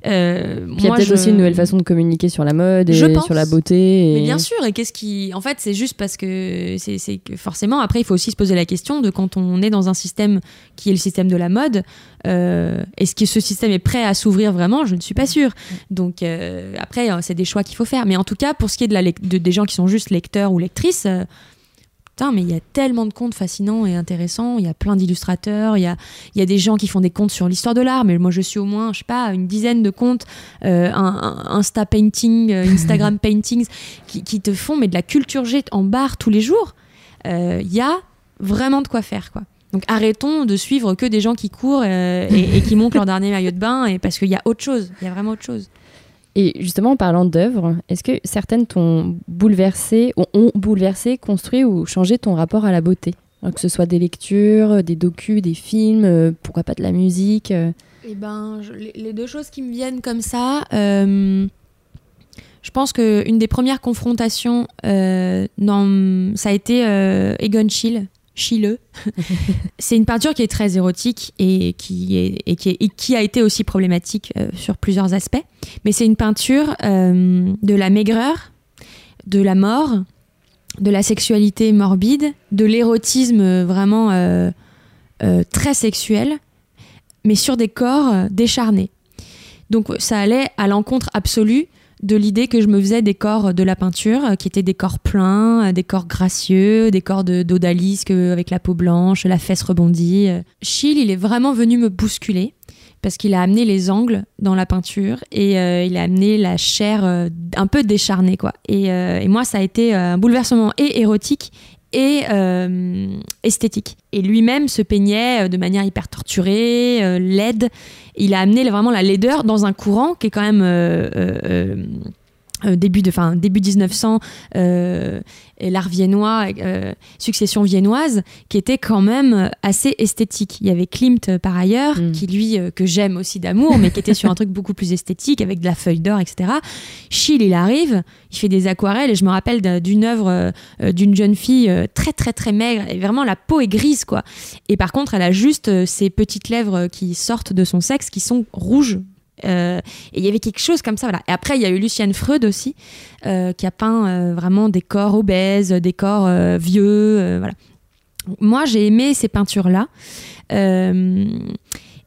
Euh, il y a peut-être aussi une nouvelle façon de communiquer sur la mode et sur la beauté. Mais bien sûr, et qu'est-ce qui. En fait, c'est juste parce que c'est que forcément, après, il faut aussi se poser la question de quand on est dans un système qui est le système de la mode, euh, est-ce que ce système est prêt à s'ouvrir vraiment? Je ne suis pas sûre. Donc, euh, après, c'est des choix qu'il faut faire. Mais en tout cas, pour ce qui est de la de, des gens qui sont juste lecteurs ou lectrices, mais il y a tellement de comptes fascinants et intéressants. Il y a plein d'illustrateurs. Il y a, y a des gens qui font des comptes sur l'histoire de l'art. Mais moi, je suis au moins, je sais pas, une dizaine de comptes, euh, un, Insta Painting, euh, Instagram Paintings, qui, qui, te font mais de la culture jet en barre tous les jours. Euh, il y a vraiment de quoi faire, quoi. Donc arrêtons de suivre que des gens qui courent et, et, qui montent leur dernier maillot de bain, et parce qu'il y a autre chose. Il y a vraiment autre chose. Et justement, en parlant d'œuvres, est-ce que certaines t'ont bouleversé, ont bouleversé, construit ou changé ton rapport à la beauté? Que ce soit des lectures, des docus, des films, euh, pourquoi pas de la musique euh? Eh ben, les deux choses qui me viennent comme ça, euh, je pense qu'une des premières confrontations, ça a été Egon Schiele, chileux. c'est une peinture qui est très érotique et qui, est, et qui, a été aussi problématique euh, sur plusieurs aspects. Mais c'est une peinture euh, de la maigreur, de la mort, de la sexualité morbide, de l'érotisme vraiment euh, très sexuel, mais sur des corps décharnés. Donc ça allait à l'encontre absolue de l'idée que je me faisais des corps de la peinture, euh, qui étaient des corps pleins, euh, des corps gracieux, des corps d'odalisque avec la peau blanche, la fesse rebondie. Schill, il est vraiment venu me bousculer parce qu'il a amené les angles dans la peinture et il a amené la chair un peu décharnée quoi. Et, et, moi ça a été un bouleversement et érotique euh, esthétique. Et lui-même se peignait euh, de manière hyper torturée, euh, laide. Il a amené vraiment la laideur dans un courant qui est quand même début de fin début 1900 l'art viennois, euh, succession viennoise, qui était quand même assez esthétique. Il y avait Klimt euh, par ailleurs, mm. qui lui, euh, que j'aime aussi d'amour, mais qui était sur un truc beaucoup plus esthétique, avec de la feuille d'or, etc. Schill, il arrive, il fait des aquarelles, et je me rappelle d'une œuvre d'une jeune fille très très très maigre, et vraiment la peau est grise, quoi. Et par contre, elle a juste ces petites lèvres qui sortent de son sexe, qui sont rouges, euh, et il y avait quelque chose comme ça. Voilà. Et après, il y a eu Lucienne Freud aussi, euh, qui a peint euh, vraiment des corps obèses, des corps vieux. voilà. Moi, j'ai aimé ces peintures-là.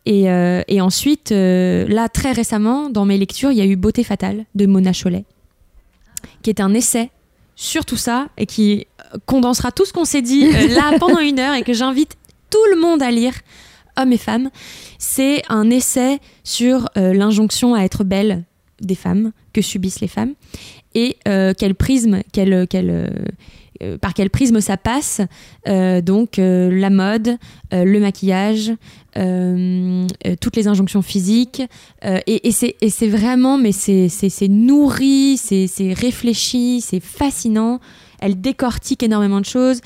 Et, et, ensuite, là, très récemment, dans mes lectures, il y a eu Beauté fatale de Mona Chollet, qui est un essai sur tout ça et qui condensera tout ce qu'on s'est dit là pendant une heure et que j'invite tout le monde à lire hommes et femmes. C'est un essai sur euh, l'injonction à être belle des femmes que subissent les femmes et euh, quel prisme, euh, par quel prisme ça passe. donc la mode, le maquillage, toutes les injonctions physiques. et, et c'est vraiment, mais c'est nourri, c'est réfléchi, c'est fascinant. Elle décortique énormément de choses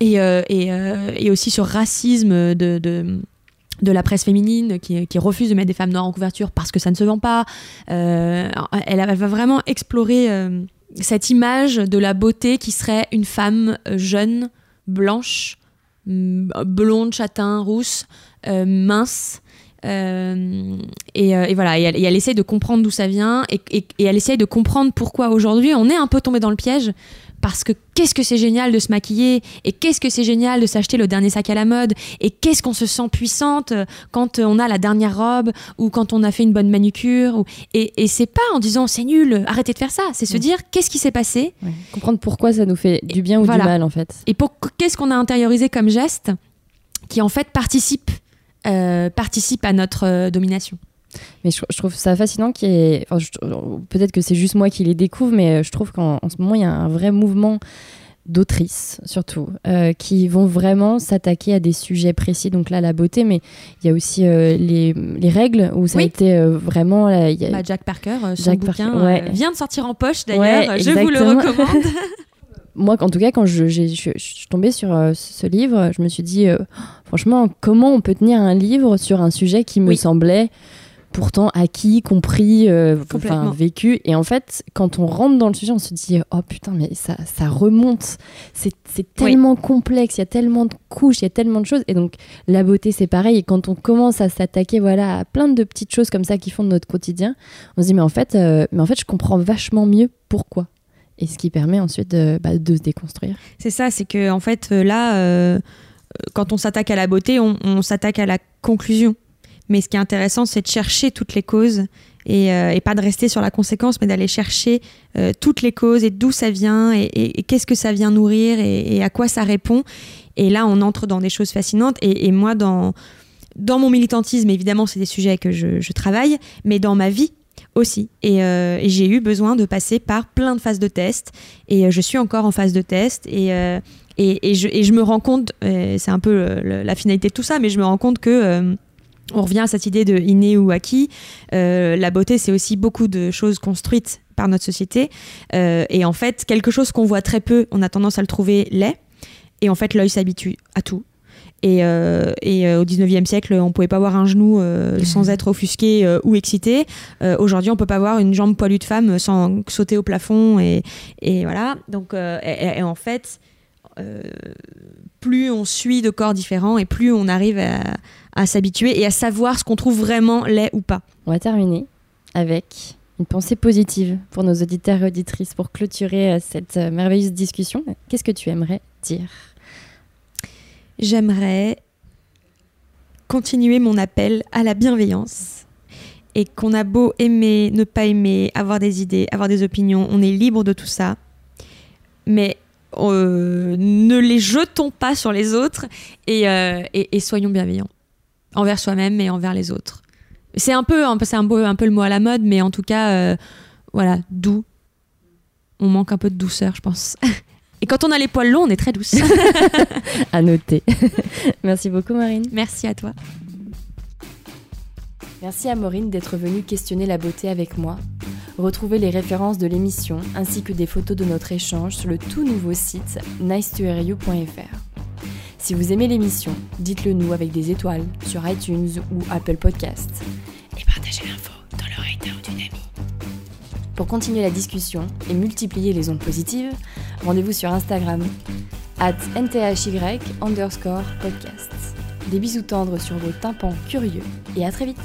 et, euh, euh, et, aussi sur racisme de, de la presse féminine qui, qui, refuse de mettre des femmes noires en couverture parce que ça ne se vend pas. Euh, elle, va vraiment explorer cette image de la beauté qui serait une femme jeune, blanche, blonde, châtain, rousse, mince. et, voilà, elle, et elle, essaie de comprendre d'où ça vient et, et, elle essaie de comprendre pourquoi aujourd'hui on est un peu tombé dans le piège parce que qu'est-ce que c'est génial de se maquiller et qu'est-ce que c'est génial de s'acheter le dernier sac à la mode et qu'est-ce qu'on se sent puissante euh, quand euh, on a la dernière robe ou quand on a fait une bonne manucure et, et c'est pas en disant c'est nul arrêtez de faire ça. C'est se dire qu'est-ce qui s'est passé comprendre pourquoi ça nous fait du bien ou du mal en fait. Et pour qu'est-ce qu'on a intériorisé comme geste qui en fait participe euh, participe à notre domination? Mais je, trouve ça fascinant qui est. Peut-être que c'est juste moi qui les découvre, mais je trouve qu'en ce moment, il y a un vrai mouvement d'autrices surtout, euh, qui vont vraiment s'attaquer à des sujets précis. Donc là, la beauté, mais il y a aussi euh, les, les, règles, où ça a été euh, vraiment... y a... bah, Jack Parker, son Jack bouquin, vient de sortir en poche d'ailleurs, je vous le recommande. Moi, en tout cas, quand je, je, je, suis tombée sur ce livre, je me suis dit, franchement, comment on peut tenir un livre sur un sujet qui me semblait pourtant acquis, compris, euh, enfin, vécu. Et en fait, quand on rentre dans le sujet, on se dit oh putain, mais ça, ça remonte. C'est tellement complexe, il y a tellement de couches, il y a tellement de choses. Et donc, la beauté, c'est pareil. Et quand on commence à s'attaquer voilà, à plein de petites choses comme ça qui font de notre quotidien, on se dit mais en fait, euh, mais en fait je comprends vachement mieux pourquoi. Et ce qui permet ensuite de, bah, de se déconstruire. C'est ça, c'est que en fait, euh, là, quand on s'attaque à la beauté, on s'attaque à la conclusion. Mais ce qui est intéressant, c'est de chercher toutes les causes et, euh, pas de rester sur la conséquence, mais d'aller chercher euh, toutes les causes et d'où ça vient et, qu'est-ce que ça vient nourrir et, à quoi ça répond. Et là, on entre dans des choses fascinantes. Et, moi, dans, dans mon militantisme, évidemment, c'est des sujets que je, travaille, mais dans ma vie aussi. Euh, et, j'ai eu besoin de passer par plein de phases de test. Et je suis encore en phase de test. Et, je, je, me rends compte, c'est un peu la finalité de tout ça, mais je me rends compte que on revient à cette idée de inné ou acquis. Euh, la beauté, c'est aussi beaucoup de choses construites par notre société. Euh, et en fait, quelque chose qu'on voit très peu, on a tendance à le trouver laid. Et en fait, l'œil s'habitue à tout. Et, euh, au 19e siècle, on pouvait pas voir un genou sans être offusqué ou excité. Aujourd'hui, on peut pas voir une jambe poilue de femme sans sauter au plafond. Et, voilà. Donc, et, en fait, plus on suit de corps différents et plus on arrive à, à s'habituer et à savoir ce qu'on trouve vraiment laid ou pas. On va terminer avec une pensée positive pour nos auditeurs et auditrices pour clôturer euh, cette euh, merveilleuse discussion. Qu'est-ce que tu aimerais dire? J'aimerais continuer mon appel à la bienveillance. Et qu'on a beau aimer, ne pas aimer, avoir des idées, avoir des opinions, on est libre de tout ça. Mais euh, ne les jetons pas sur les autres euh, et, et, soyons bienveillants envers soi-même et envers les autres. C'est un peu, c'est un, un, peu le mot à la mode, mais en tout cas, euh, voilà, doux. On manque un peu de douceur, je pense. Et quand on a les poils longs, on est très douce. à noter. Merci beaucoup, Marine. Merci à toi. Merci à Maureen d'être venue questionner la beauté avec moi. Retrouvez les références de l'émission ainsi que des photos de notre échange sur le tout nouveau site nicetohearyou.fr. Si vous aimez l'émission, dites-le nous avec des étoiles sur iTunes ou Apple Podcasts. Et partagez l'info dans le d'une amie. Pour continuer la discussion et multiplier les ondes positives, rendez-vous sur Instagram at nthy underscore podcast. Des bisous tendres sur vos tympans curieux et à très vite